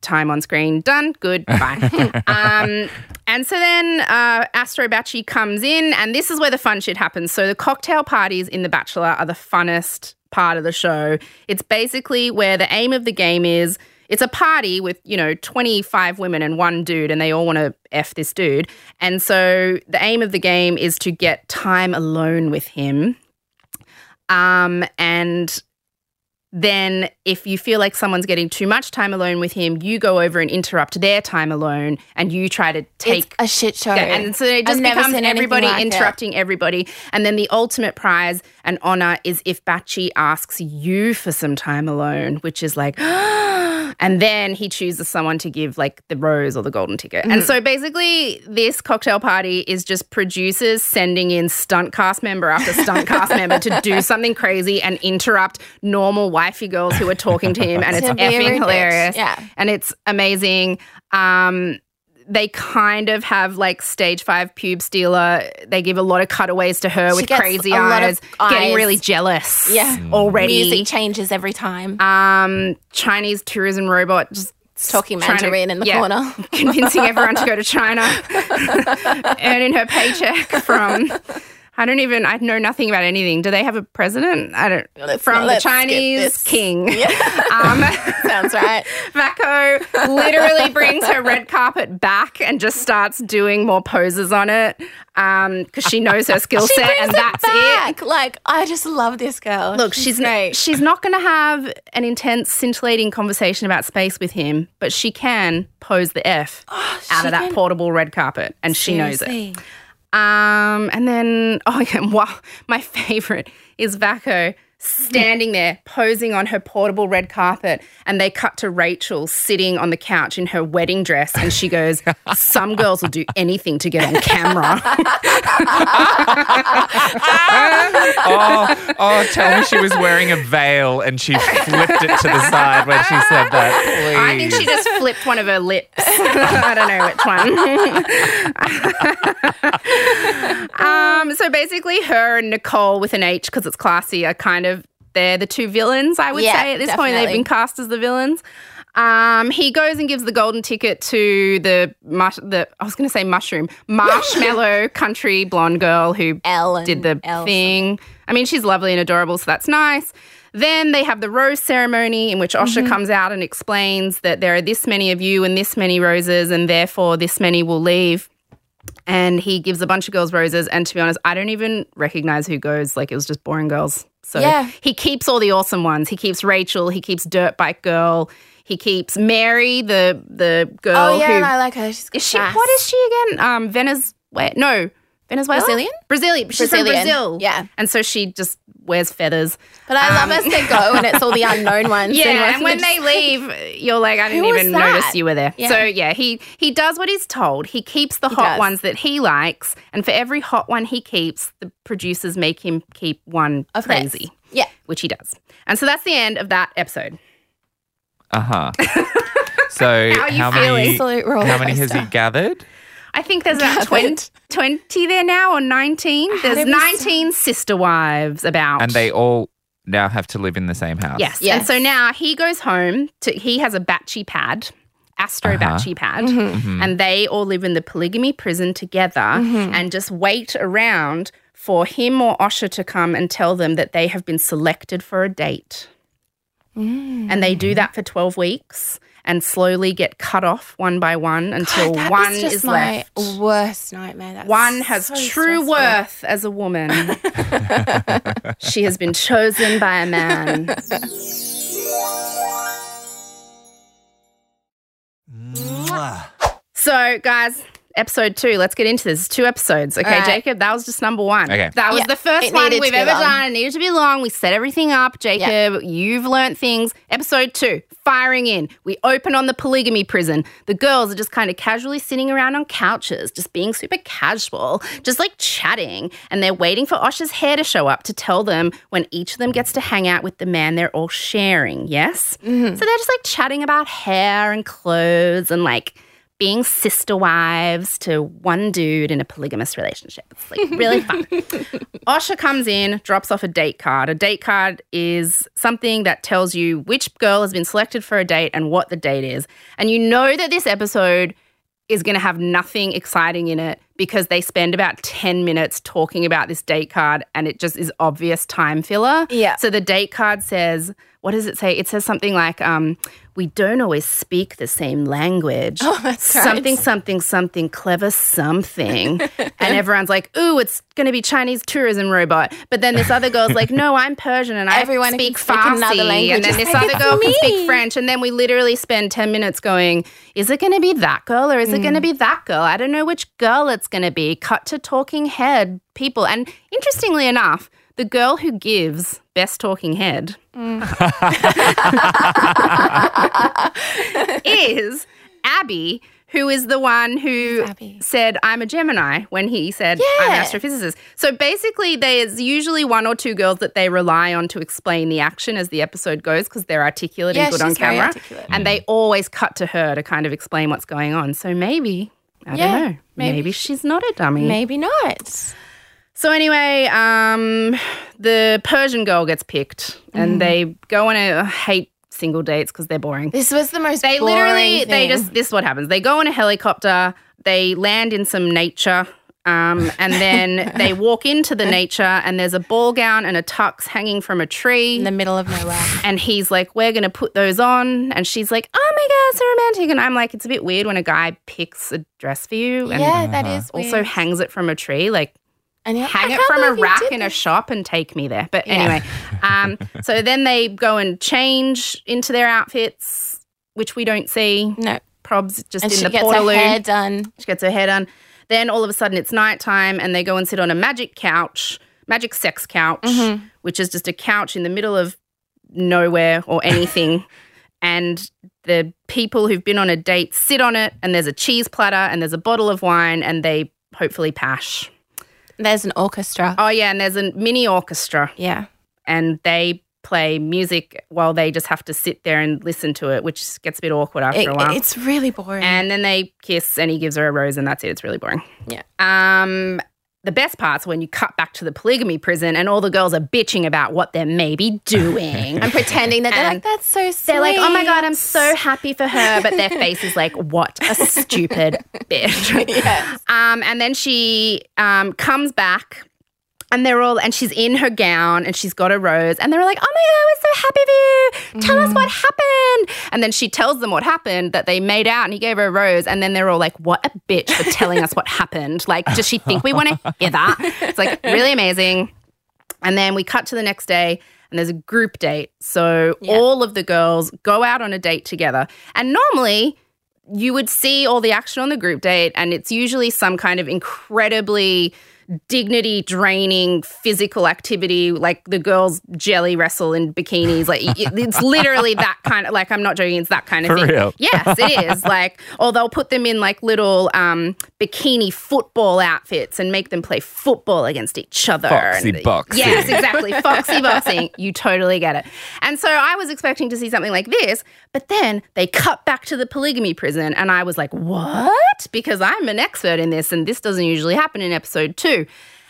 time on screen. Done. Good. <laughs> Bye. um, and so then uh, Astro Bachi comes in, and this is where the fun shit happens. So the cocktail parties in The Bachelor are the funnest part of the show. It's basically where the aim of the game is. It's a party with, you know, 25 women and one dude, and they all want to F this dude. And so the aim of the game is to get time alone with him. Um, and then if you feel like someone's getting too much time alone with him, you go over and interrupt their time alone and you try to take it's a shit show. yeah, and so it just I've becomes everybody like it. interrupting everybody. And then the ultimate prize and honor is if Bachi asks you for some time alone, which is like, <gasps> <gasps> and then he chooses someone to give like the rose or the golden ticket. Mm-hmm. And so basically, this cocktail party is just producers sending in stunt cast member after stunt cast <laughs> member to do something crazy and interrupt normal wifey girls who are talking to him. And it's To be a rude effing hilarious. Yeah. And it's amazing. Um, they kind of have like stage five pube stealer. They give a lot of cutaways to her She with crazy a lot of eyes, getting really jealous. Yeah. already. Music changes every time. Um, Chinese tourism robot just Talking trying to- Mandarin in the yeah, corner. convincing everyone to go to China, <laughs> earning her paycheck from. I don't even. I know nothing about anything. Do they have a president? I don't. Let's from not- the Chinese king. <laughs> <laughs> Um, <laughs> Sounds right. Vakoo literally brings her red carpet back and just starts doing more poses on it because she knows her skill set, and it that's it. back. Like I just love this girl. Look, she's great. she's not going to have an intense, scintillating conversation about space with him, but she can pose the f out Oh, she of that can- portable red carpet, and she knows it. Um, and then <laughs> oh yeah, wow, my favorite is Vakoo standing there posing on her portable red carpet, and they cut to Rachel sitting on the couch in her wedding dress, and she goes, "Some girls will do anything to get on camera." <laughs> oh, oh, tell me she was wearing a veil and she flipped it to the side when she said that. Please. I think she just flipped one of her lips. <laughs> I don't know which one. <laughs> um, so basically, her and Nicole with an H because it's classy are kind of they're the two villains. I would Yeah, say at this point they've been cast as the villains. Um, he goes and gives the golden ticket to the mush, the I was going to say mushroom <laughs> marshmallow country blonde girl who Ellen. did the Elle thing. I mean, she's lovely and adorable, so that's nice. Then they have the rose ceremony in which Osher comes out and explains that there are this many of you and this many roses, and therefore this many will leave. And he gives a bunch of girls roses. And to be honest, I don't even recognize who goes. Like it was just boring girls. So Yeah. he keeps all the awesome ones. He keeps Rachel. He keeps Dirt Bike Girl. He keeps Mary, the the girl Oh yeah, who and I like her. She's is she? What is she again? Um, Venezuela? No, Venezuela. Brazilian? Brazilian. She's from Brazil. yeah. and so she just wears feathers. But I love as they go, and it's all the <laughs> unknown ones. Yeah, and when they they leave, you're like, I didn't even notice you were there. Yeah. So yeah, he he does what he's told. He keeps the He hot does. ones that he likes, and for every hot one he keeps, the producers make him keep one Of theirs. crazy, yeah, which he does. And so that's the end of that episode. Uh huh. <laughs> So How are you how feeling? many? How many has he gathered? I think there's about 20, 20 there now, or 19. There's did we 19 sister wives about. And they all now have to live in the same house. Yes. Yes. And so now he goes home to he has a batchy pad, Astro Uh-huh. batchy pad, Mm-hmm. and they all live in the polygamy prison together and just wait around for him or Osher to come and tell them that they have been selected for a date. Mm. And they do that for 12 weeks and slowly get cut off one by one until That one just is my left. worst nightmare. That's One has so true stressful. worth as a woman. <laughs> she has been chosen by a man. So, guys, episode two. Let's get into this. Two episodes. Okay, All right. Jacob, that was just number one. Okay. That was Yeah, the first it one we've ever long. done. It needed to be long. We set everything up. Jacob, you've learned things. Episode two, firing in. We open on the polygamy prison. The girls are just kind of casually sitting around on couches, just being super casual, just like chatting. And they're waiting for Osher's hair to show up to tell them when each of them gets to hang out with the man they're all sharing. Yes? Mm-hmm. So they're just like chatting about hair and clothes and like being sister wives to one dude in a polygamous relationship. It's like really fun. <laughs> Osher comes in, drops off a date card. A date card is something that tells you which girl has been selected for a date and what the date is. And you know that this episode is going to have nothing exciting in it because they spend about 10 minutes talking about this date card and it just is obvious time filler. Yeah. So the date card says, what does it say? It says something like, um, we don't always speak the same language. Oh, that's right. Something, something, something, clever something. <laughs> and everyone's like, ooh, it's going to be Chinese tourism robot. But then this other girl's like, no, I'm Persian and I Everyone can speak Farsi. And then this like, other <laughs> girl can speak. French. And then we literally spend 10 minutes going, is it going to be that girl or is it Mm. going to be that girl? I don't know which girl it's going to be. Cut to talking head people. And interestingly enough, the girl who gives best talking head is Abby, who is the one who said, I'm a Gemini when he said, I'm an astrophysicist. So basically, there's usually one or two girls that they rely on to explain the action as the episode goes because they're articulate Yeah, and good on camera. articulate. And they always cut to her to kind of explain what's going on. So maybe, I Yeah, don't know, maybe. maybe she's not a dummy. Maybe not. So anyway, um, the Persian girl gets picked, Mm. and they go on a hate single dates because they're boring. This was the most. They literally, they just, this is what happens. They go on a helicopter, they land in some nature, um, and then <laughs> they walk into the nature, and there's a ball gown and a tux hanging from a tree. in the middle of nowhere. and he's like, We're going to put those on. And she's like, Oh my God, so romantic. And I'm like, It's a bit weird when a guy picks a dress for you and yeah, that is also weird. hangs it from a tree. Like, And like, hang it from a rack in a shop and take me there. But Yeah. anyway, um, <laughs> so then they go and change into their outfits, which we don't see. No, Probs just and in she the gets her hair done. She gets her hair done. Then all of a sudden it's nighttime and they go and sit on a magic couch, magic sex couch, Mm-hmm. which is just a couch in the middle of nowhere or anything. <laughs> and the people who've been on a date sit on it and there's a cheese platter and there's a bottle of wine and they hopefully pash. There's an orchestra. Oh yeah, and there's a mini orchestra Yeah. and they play music while they just have to sit there and listen to it, which gets a bit awkward after It- a while. it's really boring. and then they kiss and he gives her a rose and that's it. It's really boring. Yeah. Um the best part's when you cut back to the polygamy prison and all the girls are bitching about what they're maybe doing. <laughs> I'm pretending that they're And like, that's so sweet. They're like, oh my God, I'm so happy for her. But their <laughs> face is like, what a stupid <laughs> bitch. Yes. Um, and then she um, comes back and they're all, and she's in her gown and she's got a rose. And they're like, oh my God, we're so happy for you. Tell us what happened. And then she tells them what happened that they made out and he gave her a rose. And then they're all like, what a bitch for telling us what happened. Like, does she think we want to hear that? It's like really amazing. And then we cut to the next day and there's a group date. So Yeah. all of the girls go out on a date together. And normally you would see all the action on the group date, and it's usually some kind of incredibly dignity draining physical activity like the girls jelly wrestle in bikinis like it's literally <laughs> that kind of like i'm not joking it's that kind of For thing. real? <laughs> yes it is. Like or they'll put them in like little um bikini football outfits and make them play football against each other Foxy and, boxing. yes exactly. <laughs> Foxy boxing. You totally get it. And so i was expecting to see something like this but then they cut back to the polygamy prison and i was like what? Because i'm an expert in this and this doesn't usually happen in episode two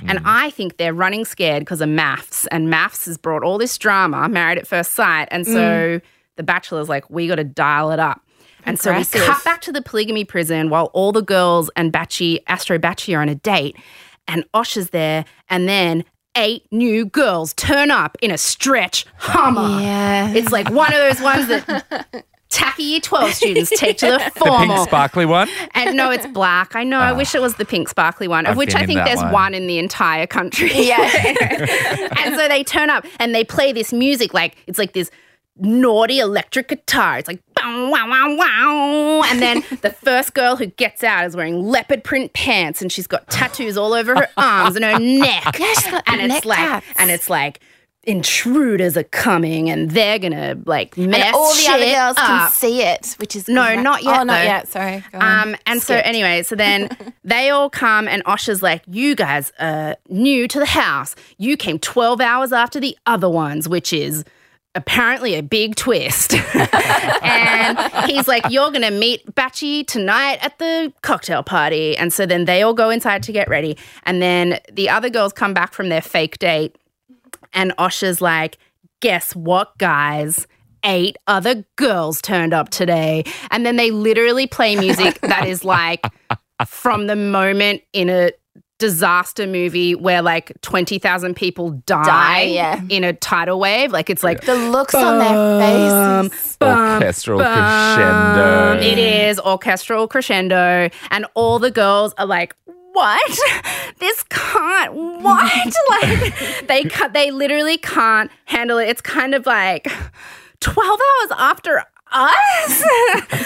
and mm. I think they're running scared because of MAFS, and MAFS has brought all this drama, married at first sight, and so mm. the bachelor's like, we got to dial it up. And so we Aggressive. cut back to the polygamy prison while all the girls and Batchy, Astro Batchy are on a date, and Osh is there, and then eight new girls turn up in a stretch Hummer. Yeah. It's like one of those ones that <laughs> tacky year 12 students take to the formal. <laughs> The pink sparkly one. and no, it's black. I know. I ah. wish it was the pink sparkly one, of I've which I think there's one. one. in the entire country. <laughs> Yeah. <laughs> and so they turn up and they play this music like it's like this naughty electric guitar. It's like bow, wow, wow, wow. And then the first girl who gets out is wearing leopard print pants and she's got tattoos all over her arms and her neck. Yeah, she's got and it's like tats. and it's like intruders are coming and they're gonna like mess and all the other shit girls can see it, which is No, great. not yet, Oh, not though. yet. Sorry. Go on. Um, and so anyway, so then <laughs> they all come and Osher's like, you guys are new to the house. You came 12 hours after the other ones, which is apparently a big twist. <laughs> and he's like, you're going to meet Batchy tonight at the cocktail party. And so then they all go inside to get ready. And then the other girls come back from their fake date and Osher's like, guess what, guys? Eight other girls turned up today. And then they literally play music <laughs> that is like from the moment in a disaster movie where like 20,000 people die, Die, yeah. in a tidal wave. Like it's like the looks on their faces. Orchestral crescendo. it is orchestral crescendo, and all the girls are like, "What? <laughs> This can't. What? <laughs> like they cut. They literally can't handle it. It's kind of like twelve hours after." Us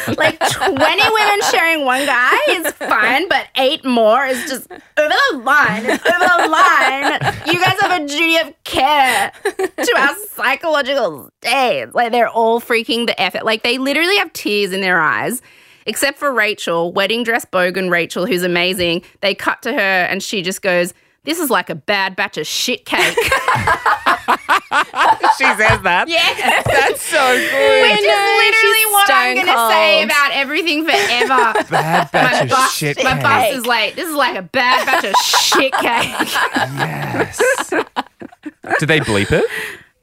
<laughs> like 20 women sharing one guy is fine, but eight more is just over the line. Over the line. You guys have a duty of care to our psychological states. Like they're all freaking the effort. Like they literally have tears in their eyes. Except for Rachel, wedding dress bogan Rachel, who's amazing. They cut to her and she just goes, This is like a bad batch of shit cake. <laughs> she says that. <laughs> yeah. That's so good. Which is know, literally she's what I'm stone going to say cold. about everything forever. <laughs> Bad my batch of boss, shit. my cake. boss is like, this is like a bad batch of shit cake. Yes. Do they bleep it?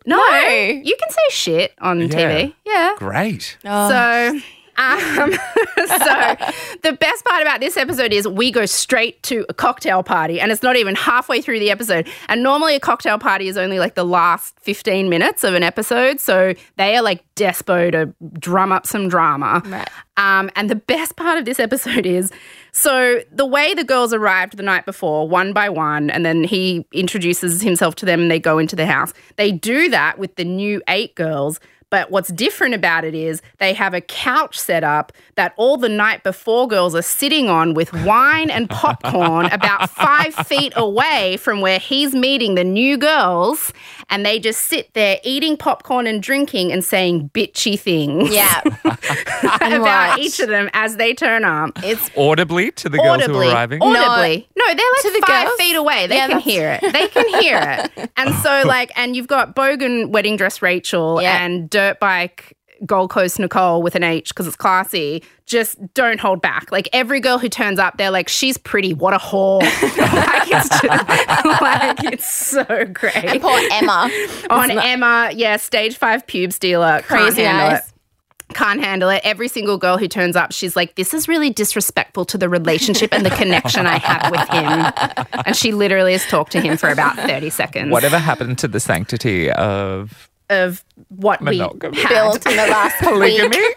No, No. you can say shit on Yeah. TV. Yeah. Great. Oh. So, um, <laughs> so the best part about this episode is we go straight to a cocktail party, and it's not even halfway through the episode. And normally, a cocktail party is only like the last fifteen minutes of an episode, so they are like despo to drum up some drama. Right. Um, and the best part of this episode is so the way the girls arrived the night before, one by one, and then he introduces himself to them and they go into the house. They do that with the new eight girls. But what's different about it is they have a couch set up that all the night before girls are sitting on with wine and popcorn about five feet away from where he's meeting the new girls. And they just sit there eating popcorn and drinking and saying bitchy things yeah. <laughs> about watch. each of them as they turn up. It's Audibly to the girls audibly, who are arriving. audibly. No, they're like To the five girls? feet away. They Yeah, can that's- hear it. They can <laughs> hear it. And so, like, and you've got Bogan wedding dress Rachel Yeah. and dirt bike Gold Coast Nicole with an H because it's classy. Just don't hold back. Like every girl who turns up, they're like, "She's pretty. What a whore!" <laughs> like, it's just, <laughs> like it's so great. And poor Emma. <laughs> On Emma, yeah, stage five pubes dealer, can't Crazy handle it can't handle it. Every single girl who turns up, she's like, This is really disrespectful to the relationship and the connection I have with him. And she literally has talked to him for about 30 seconds Whatever happened to the sanctity of of what Monogamy. we had. Built in the last <laughs> polygamy? week.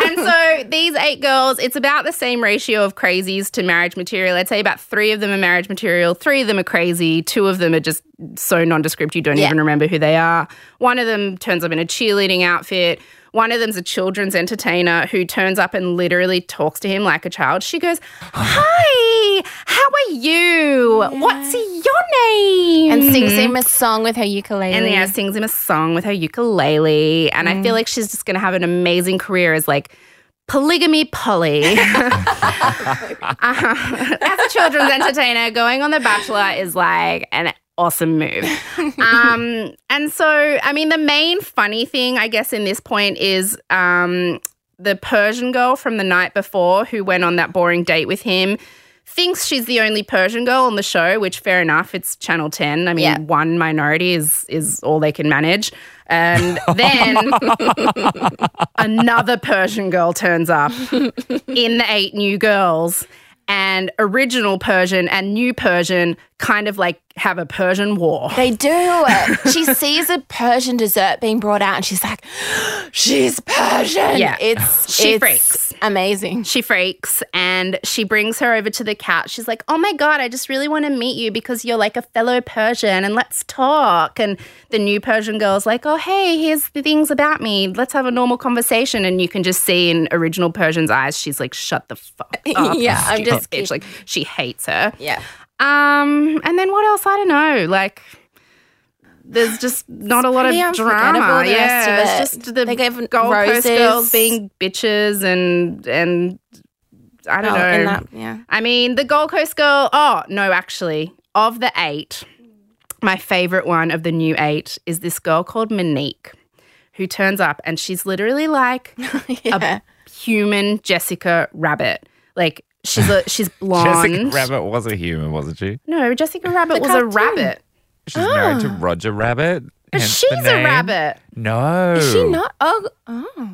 and so these eight girls, it's about the same ratio of crazies to marriage material. I'd say about three of them are marriage material, three of them are crazy, two of them are just so nondescript you don't Yeah. even remember who they are. One of them turns up in a cheerleading outfit. One of them's a children's entertainer who turns up and literally talks to him like a child. She goes, Hi, how are you? What's your name? And sings him a song with her ukulele. And yeah, sings him a song with her ukulele. And I feel like she's just going to have an amazing career as like polygamy Polly. <laughs> <laughs> Uh, as a children's entertainer, going on The Bachelor is like an awesome move. <laughs> Um, and so, I mean, the main funny thing, I guess, in this point is um, the Persian girl from the night before who went on that boring date with him. Thinks she's the only Persian girl on the show, which fair enough. It's Channel Ten. I mean, Yeah. one minority is is all they can manage. And then <laughs> another Persian girl turns up <laughs> in the eight new girls, and original Persian and new Persian kind of like have a Persian war. They do it. She <laughs> sees a Persian dessert being brought out and she's like, she's Persian. Yeah. It's, <gasps> She it's freaks. amazing. She freaks and she brings her over to the couch. She's like, Oh my God, I just really want to meet you because you're like a fellow Persian and let's talk. And the new Persian girl's like, Oh, hey, here's the things about me. Let's have a normal conversation. And you can just see in original Persian's eyes, she's like, Shut the fuck <laughs> up. Yeah, I'm <laughs> just bitch. Like, she hates her. Yeah. Um, and then what else? I don't know. Like, there's just not a lot of drama. yeah, of it's just the They gave Gold Coast roses. girls being bitches and and I don't Oh, know. that- yeah. I mean, the Gold Coast girl. Oh no, actually, of the eight, my favorite one of the new eight is this girl called Monique, who turns up and she's literally like <laughs> Yeah. a human Jessica Rabbit. Like she's a she's <laughs> blonde. Jessica Rabbit was a human, wasn't she? No, Jessica Rabbit The was a cartoon. rabbit. She's married to ah. Roger Rabbit. But hence she's a name. rabbit. No. Is she not? Oh, oh.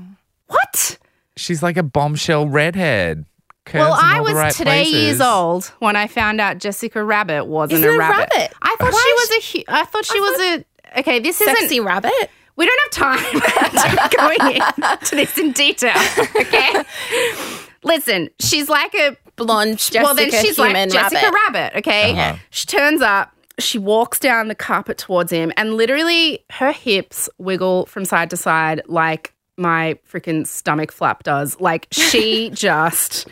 What? She's like a bombshell redhead. Curves well, in I all the was right today places. years old when I found out Jessica Rabbit wasn't Isn't a a rabbit. rabbit? I thought Why she was a. hu- I thought she was a. Okay, this isn't. Sexy rabbit? We don't have time <laughs> to go into this in detail. Okay. <laughs> Listen, she's like a Blonde Jessica Rabbit. well, then she's like human Jessica rabbit. Rabbit. okay? Uh-huh. She turns up, she walks down the carpet towards him, and literally her hips wiggle from side to side like my freaking stomach flap does. Like she <laughs> just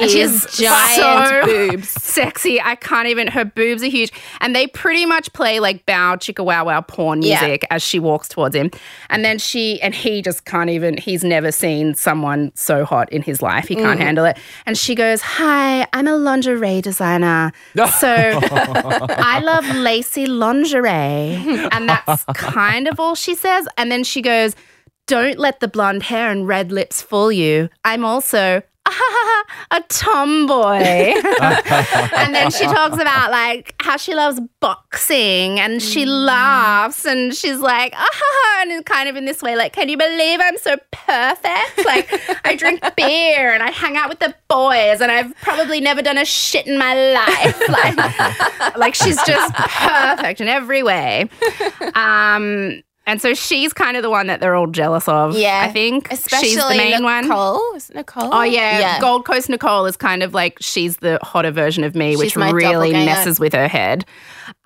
is She has giant so boobs. sexy. I can't even. Her boobs are huge, and they pretty much play like bow chicka wow wow porn Yeah. music as she walks towards him. And then she and he just can't even. He's never seen someone so hot in his life. He can't mm. handle it. And she goes, "Hi, I'm a lingerie designer, <laughs> so I love lacy lingerie." And that's <laughs> kind of all she says. And then she goes. Don't let the blonde hair and red lips fool you. I'm also <laughs> a tomboy. <laughs> and then she talks about like how she loves boxing and she laughs and she's like, ah, and it's kind of in this way, like, can you believe I'm so perfect? Like, I drink <laughs> beer and I hang out with the boys and I've probably never done a shit in my life. Like, like she's just perfect in every way. Um, and so she's kind of the one that they're all jealous of. Yeah. I think Especially she's the main one. Nicole. Is it Nicole? Oh yeah. Gold Coast Nicole is kind of like she's the hotter version of me, which She's my really messes with her head.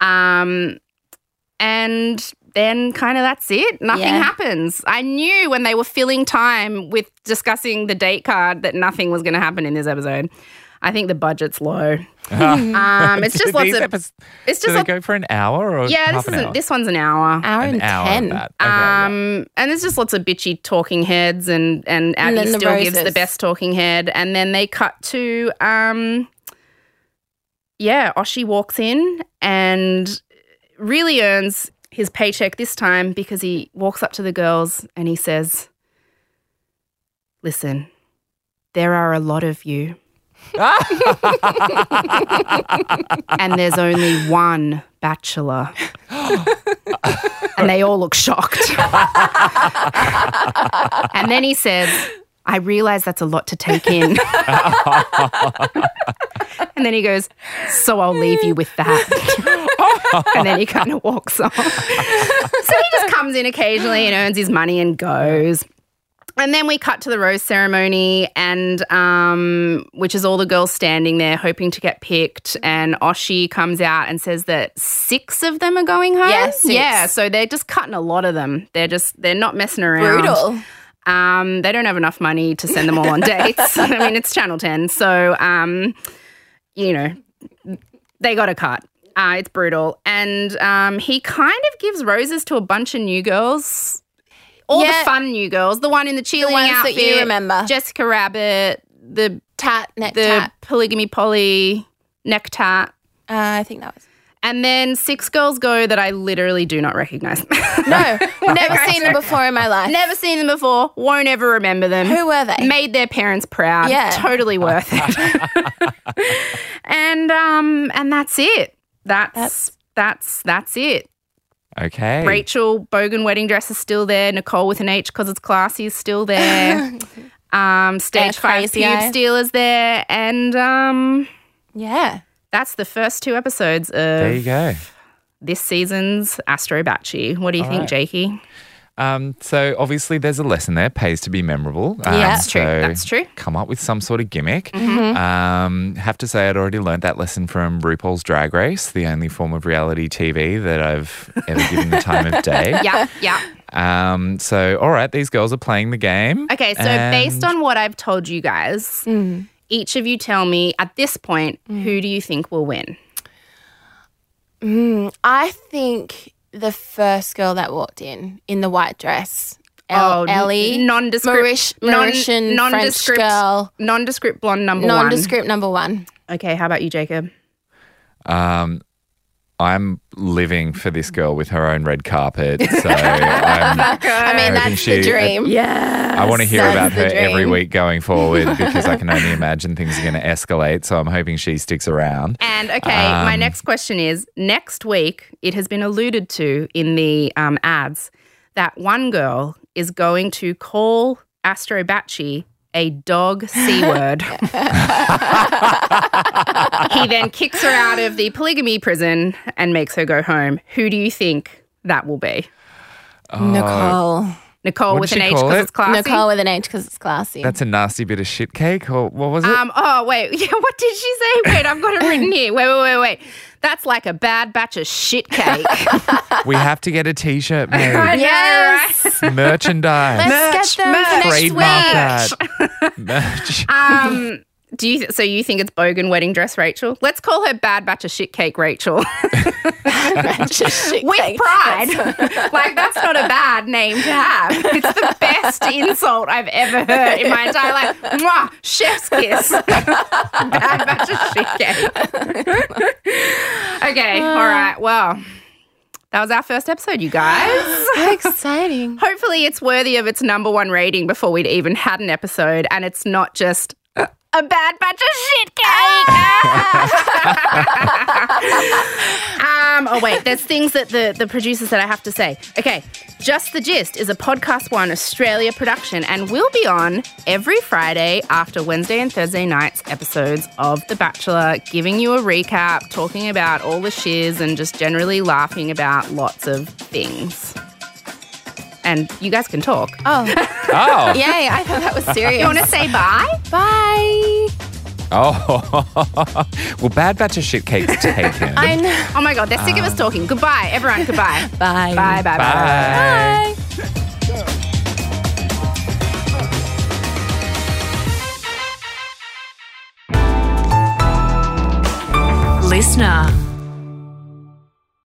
Um, and then kind of that's it. Nothing Yeah. happens. I knew when they were filling time with discussing the date card that nothing was going to happen in this episode. I think the budget's low. <laughs> um, it's <laughs> just lots of. epis- It's do just they a, go for an hour or yeah. half This an is hour? this one's an hour. Hour an and hour ten. of that. Okay, yeah. Um, and there's just lots of bitchy talking heads, and and Abby then the still gives the best talking head, and then they cut to um, yeah, Oshi walks in and really earns his paycheck this time because he walks up to the girls and he says, "Listen, there are a lot of you." And there's only one bachelor. and they all look shocked. and then he says, I realize that's a lot to take in. and then he goes, So I'll leave you with that. and then he kind of walks off. so he just comes in occasionally and earns his money and goes. And then we cut to the rose ceremony, and um, which is all the girls standing there hoping to get picked. And Oshi comes out and says that six of them are going home. Yeah, six. yeah. So they're just cutting a lot of them. They're just they're not messing around. Brutal. Um, they don't have enough money to send them all on <laughs> dates. <laughs> I mean, it's Channel Ten, so um, you know they got to cut. Uh, it's brutal, and um, he kind of gives roses to a bunch of new girls. All Yeah. the fun new girls, the one in the cheerleading ones that you remember. Jessica Rabbit, the Tat, neck the tat. polygamy poly neck tat, Uh, I think that was. and then six girls go that I literally do not recognize. <laughs> No, never seen them before in my life. Never seen them before. Won't ever remember them. Who were they? Made their parents proud. Yeah. Totally worth it. <laughs> and um and that's it. That's That's- that's that's it. Okay. Rachel Bogan wedding dress is still there. Nicole with an H because it's classy is still there. <laughs> um stage five Crazy pube Eye. steal is there. And um Yeah. that's the first two episodes of. There you go. this season's Astro Batchy. What do you All think, right. Jakey? Um, so obviously there's a lesson there. Pays to be memorable. Um, Yeah. That's true. That's true. Come up with some sort of gimmick. Mm-hmm. Um, have to say I'd already learned that lesson from RuPaul's Drag Race, the only form of reality TV that I've ever given the time of day. <laughs> Yeah, yeah. Um, so all right, these girls are playing the game. Okay, so and- based on what I've told you guys, each of you tell me at this point who do you think will win? I think the first girl that walked in in the white dress, El- Oh, Ellie, nondescript, Maurish- Mauritian French nondescript, girl, nondescript blonde number one. nondescript number one. one. Okay, how about you, Jacob? Um, I'm living for this girl with her own red carpet. <laughs> So I'm, I mean, that's she- the dream. Yeah. I want to hear about the her every week going <laughs> forward because I can only imagine things are going to escalate. So I'm hoping she sticks around. And okay, my Um, next question is next week, it has been alluded to in the um, ads that one girl is going to call Astro Batchy a dog C word. <laughs> he <laughs> then kicks her out of the polygamy prison and makes her go home. Who do you think that will be? Nicole. Uh, Nicole What'd with an H because it? it's classy. Nicole with an H because it's classy. That's a nasty bit of shit cake, or what was it? Um. Oh wait. <laughs> Yeah. What did she say? Wait. I've got it written here. Wait. Wait. Wait. Wait. That's like a bad batch of shit cake. <laughs> we have to get a T-shirt <laughs> I made, know, Yes. right? merchandise, Let's get them merch, for next trademark week. that. Merch. Um. Do you? so you think it's Bogan wedding dress Rachel? Let's call her bad batch of shit cake Rachel <laughs> shit with cake. pride. <laughs> <laughs> like that's not a bad name to have. It's the best insult I've ever heard in my entire life. Mwah, chef's kiss. bad batch of shit cake. okay. Uh. All right. Well, that was our first episode, you guys. <gasps> How exciting. Hopefully, it's worthy of its number one rating before we'd even had an episode, and it's not just a bad batch of shit cake. <laughs> um, oh wait, there's things that the the producer said I have to say. Okay, just the gist is a podcast one Australia production, and will be on every Friday after Wednesday and Thursday nights episodes of The Bachelor, giving you a recap, talking about all the shiz, and just generally laughing about lots of things. And you guys can talk. Oh, <laughs> Oh. yay. I thought that was <laughs> serious. You want to say bye? Bye. Oh. <laughs> well, Bad Batch of Shit Cake's taken. I know. Oh my god, they're sick of us um. talking. Goodbye, everyone. Goodbye. Bye. Bye, bye, bye. Bye. Bye. Listener.